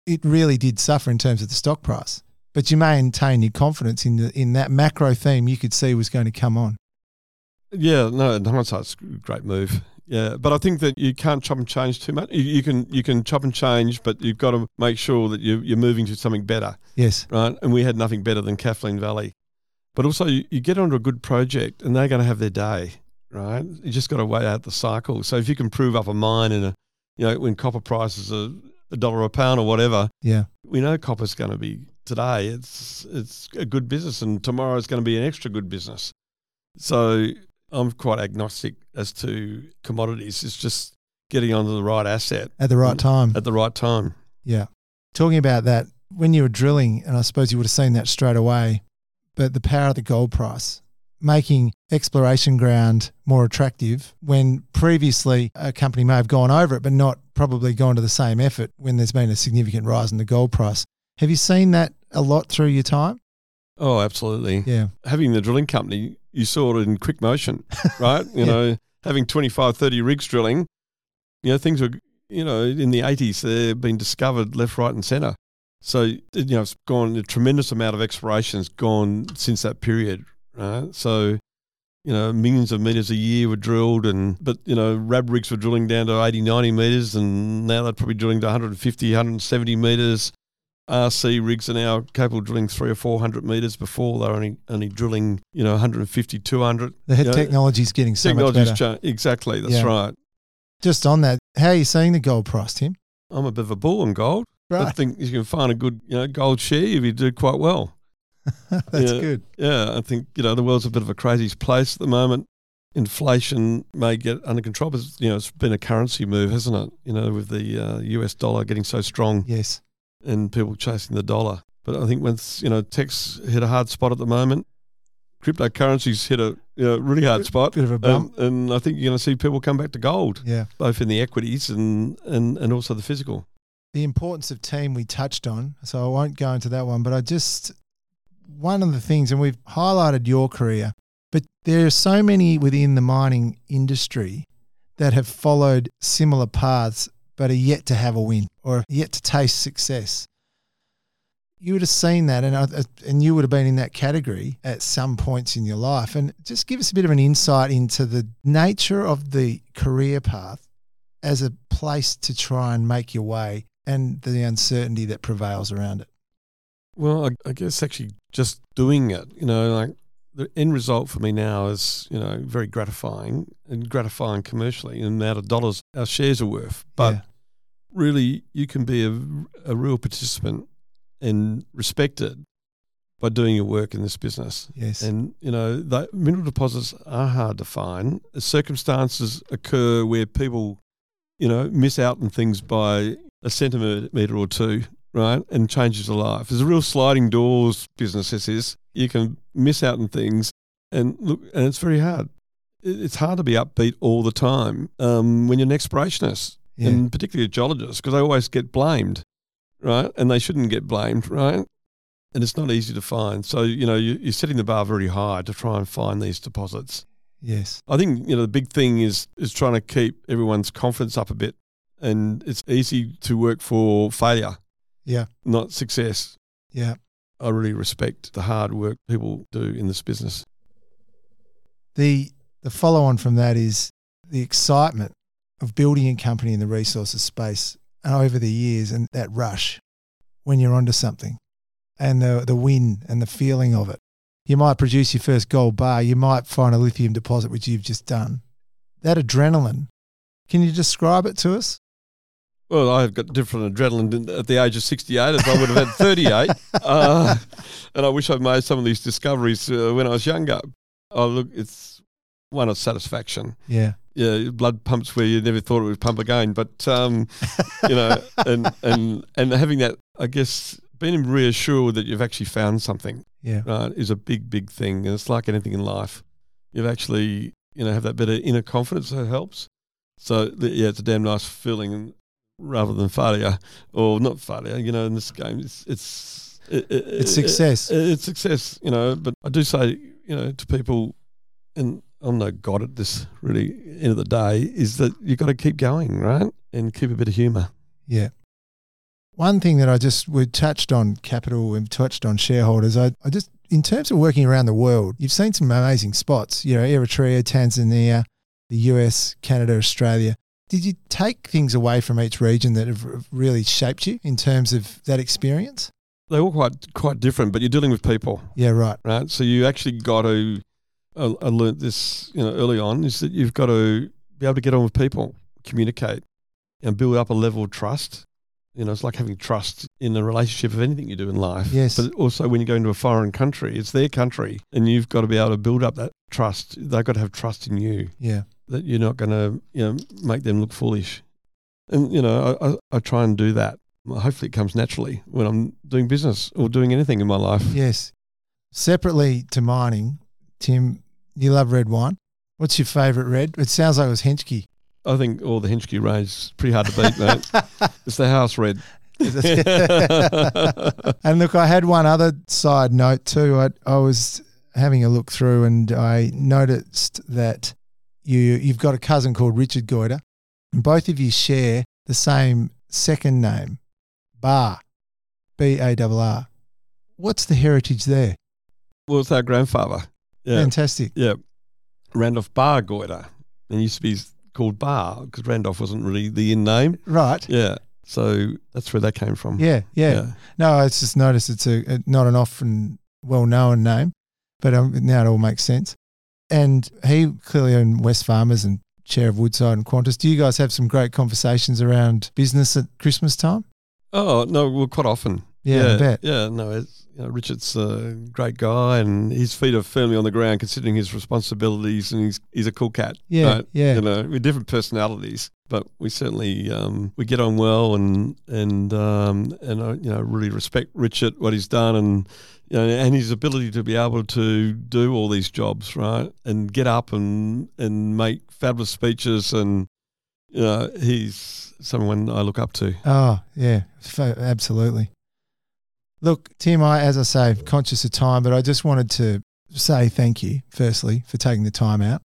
it really did suffer in terms of the stock price. But you maintain your confidence in the, in that macro theme you could see was going to come on. Yeah, no, in a great move. Yeah, but I think that you can't chop and change too much. You, you can you can chop and change, but you've got to make sure that you, you're moving to something better, Yes. right? And we had nothing better than Kathleen Valley. But also, you, you get onto a good project, and they're going to have their day, right? You just got to wait out the cycle. So if you can prove up a mine in a, you know, when copper prices are a dollar a pound or whatever, Yeah. we know copper's going to be today. It's it's a good business, and tomorrow is going to be an extra good business. So I'm quite agnostic as to commodities. It's just getting onto the right asset At the right time. at the right time. Yeah. Talking about that, when you were drilling, and I suppose you would have seen that straight away, but the power of the gold price making exploration ground more attractive when previously a company may have gone over it, but not probably gone to the same effort when there's been a significant rise in the gold price. Have you seen that a lot through your time? Oh, absolutely. Yeah. Having the drilling company, you saw it in quick motion, (laughs) right? You Yeah. know, having 25, 30 rigs drilling, you know, things were, you know, in the 80s, they've been discovered left, right, and centre. So, you know, it's gone, a tremendous amount of exploration's gone since that period, right? So, you know, millions of metres a year were drilled, and but, you know, RAB rigs were drilling down to 80, 90 metres, and now they're probably drilling to 150, 170 metres. RC rigs are now capable of drilling three or 400 metres before they're only, only drilling, you know, 150, 200. The You know, technology's getting so much Technology's better. changed. Exactly, that's Yeah. right. Just on that, how are you seeing the gold price, Tim? I'm a bit of a bull on gold. I think you can find a good, you know, gold share if you do quite well. (laughs) That's Yeah. good. Yeah, I think you know the world's a bit of a crazy place at the moment. Inflation may get under control, but you know it's been a currency move, hasn't it? You know, with the uh, US dollar getting so strong Yes. and people chasing the dollar. But I think once you know tech's hit a hard spot at the moment, cryptocurrencies hit a you know, really hard spot. Bit of a bump. And, and I think you're going to see people come back to gold, Yeah. both in the equities and, and, and also the physical. the importance of team we touched on, so I won't go into that one, but I just one of the things, and we've highlighted your career, but there are so many within the mining industry that have followed similar paths but are yet to have a win or yet to taste success. You would have seen that, and I- and you would have been in that category at some points in your life. And just give us a bit of an insight into the nature of the career path as a place to try and make your way and the uncertainty that prevails around it. Well, I, I guess actually just doing it, you know, like the end result for me now is, you know, very gratifying and gratifying commercially in the amount of dollars our shares are worth. But Yeah. really, you can be a, a real participant and respected by doing your work in this business. yes, And, you know, the mineral deposits are hard to find. Circumstances occur where people, you know, miss out on things by a centimetre or two, right? And changes a life. There's a real sliding doors business, this is. You can miss out on things and look, and it's very hard. It's hard to be upbeat all the time um, when you're an explorationist yeah, and particularly a geologist because they always get blamed, right? And they shouldn't get blamed, right? And it's not easy to find. So, you know, you, you're setting the bar very high to try and find these deposits. Yes. I think you know the big thing is is trying to keep everyone's confidence up a bit, and it's easy to work for failure, Yeah. not success. Yeah. I really respect the hard work people do in this business. The the follow on from that is the excitement of building a company in the resources space uh, over the years and that rush when you're onto something and the the win and the feeling of it. You might produce your first gold bar, you might find a lithium deposit which you've just done. That adrenaline, can you describe it to us? Well, I've got different adrenaline at the age of 68 as I would have had 38. (laughs) uh, and I wish I'd made some of these discoveries uh, when I was younger. Oh, look, it's one of satisfaction. Yeah. Yeah, blood pumps where you never thought it would pump again. But, um, you know, (laughs) and, and, and having that, I guess, being reassured that you've actually found something Yeah. right, is a big, big thing. And it's like anything in life. You've actually, you know, have that bit of inner confidence that helps. So, yeah, it's a damn nice feeling rather than failure or not failure. You know, in this game, it's, it's, it, it- It's success. it- it's success, you know. But I do say, you know, to people, and I'm no god at this really, end of the day, is that you've got to keep going, right? And keep a bit of humour. Yeah. One thing that I just we touched on capital, we've touched on shareholders. I, I just in terms of working around the world, you've seen some amazing spots. You know, Eritrea, Tanzania, the US, Canada, Australia. Did you take things away from each region that have really shaped you in terms of that experience? They're all quite quite different, but you're dealing with people. Yeah, right. right? So you actually got to. Uh, I, I learned this, you know, early on is that you've got to be able to get on with people, communicate, and build up a level of trust. You know, it's like having trust in a relationship of anything you do in life. Yes. But also when you go into a foreign country, it's their country, and you've got to be able to build up that trust. They've got to have trust in you Yeah. That you're not going to, you know, make them look foolish. And you know, I, I, I try and do that. Hopefully, it comes naturally when I'm doing business or doing anything in my life. Yes. Separately to mining, Tim, you love red wine. What's your favourite red? It sounds like it was Henschke. I think all the Henschke range is pretty hard to beat, mate. (laughs) It's the house red. (laughs) and look, I had one other side note too. I, I was having a look through and I noticed that you you've got a cousin called Richard Goyder, and both of you share the same second name, Barr, B A R R. What's the heritage there? well, it's our grandfather. Yeah, Fantastic. yeah. Randolph Barr Goyder. And he used to be called Barr because Randolph wasn't really the in name. Right. Yeah. So that's where that came from. Yeah, yeah. No, I just noticed it's a, a not an often well known name, but um, now it all makes sense. And he clearly owned Wesfarmers and chair of Woodside and Qantas. Do you guys have some great conversations around business at Christmas time? Oh, no, well, quite often. Yeah, yeah, I bet. Yeah, no, it's, you know, Richard's a great guy and his feet are firmly on the ground considering his responsibilities and he's, he's a cool cat. Yeah, right? yeah. You know, with different personalities, but we certainly, um, we get on well and, and, um, and I, you know, really respect Richard, what he's done and, you know, and his ability to be able to do all these jobs, right? And get up and, and make fabulous speeches and, you know, he's someone I look up to. Oh, yeah, absolutely. Look, Tim, I, as I say, conscious of time, but I just wanted to say thank you, firstly, for taking the time out.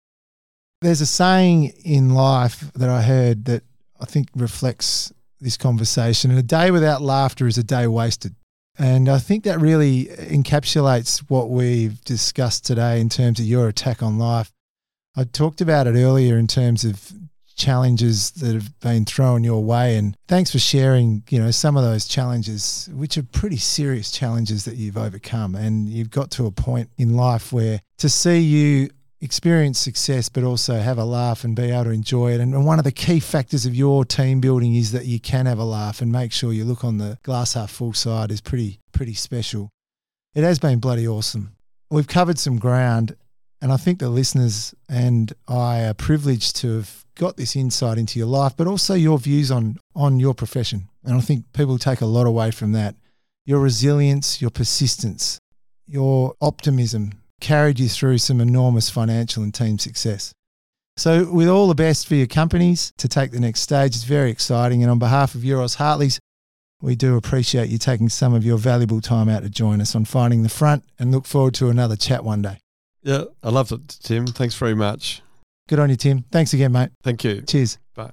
There's a saying in life that I heard that I think reflects this conversation. And a day without laughter is a day wasted. And I think that really encapsulates what we've discussed today in terms of your attack on life. I talked about it earlier in terms of challenges that have been thrown your way. And thanks for sharing you know some of those challenges which are pretty serious challenges that you've overcome. And you've got to a point in life where to see you experience success but also have a laugh and be able to enjoy it. And one of the key factors of your team building is that you can have a laugh and make sure you look on the glass half full side is pretty pretty special. It has been bloody awesome. We've covered some ground and I think the listeners and I are privileged to have got this insight into your life, but also your views on on your profession. And I think people take a lot away from that. Your resilience, your persistence, your optimism carried you through some enormous financial and team success. So, with all the best for your companies to take the next stage, it's very exciting. And on behalf of Euroz Hartleys, we do appreciate you taking some of your valuable time out to join us on Finding the Front and look forward to another chat one day. Yeah, I loved it, Tim. Thanks very much. Good on you, Tim. Thanks again, mate. Thank you. Cheers. Bye.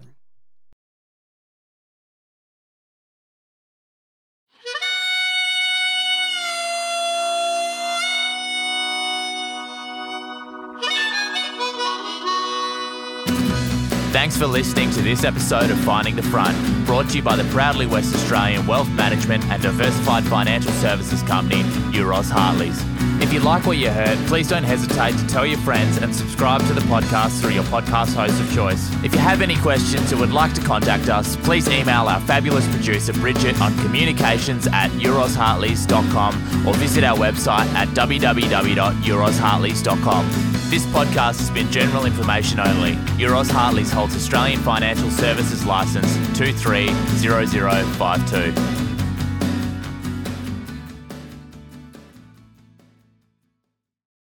Thanks for listening to this episode of Finding the Front, brought to you by the proudly West Australian wealth management and diversified financial services company, Euroz Hartleys. If you like what you heard, please don't hesitate to tell your friends and subscribe to the podcast through your podcast host of choice. If you have any questions or would like to contact us, please email our fabulous producer Bridget on communications at eurozhartleys.com or visit our website at www.eurozhartleys.com. This podcast has been general information only. Euroz Hartleys holds Australian Financial Services Licence 230052.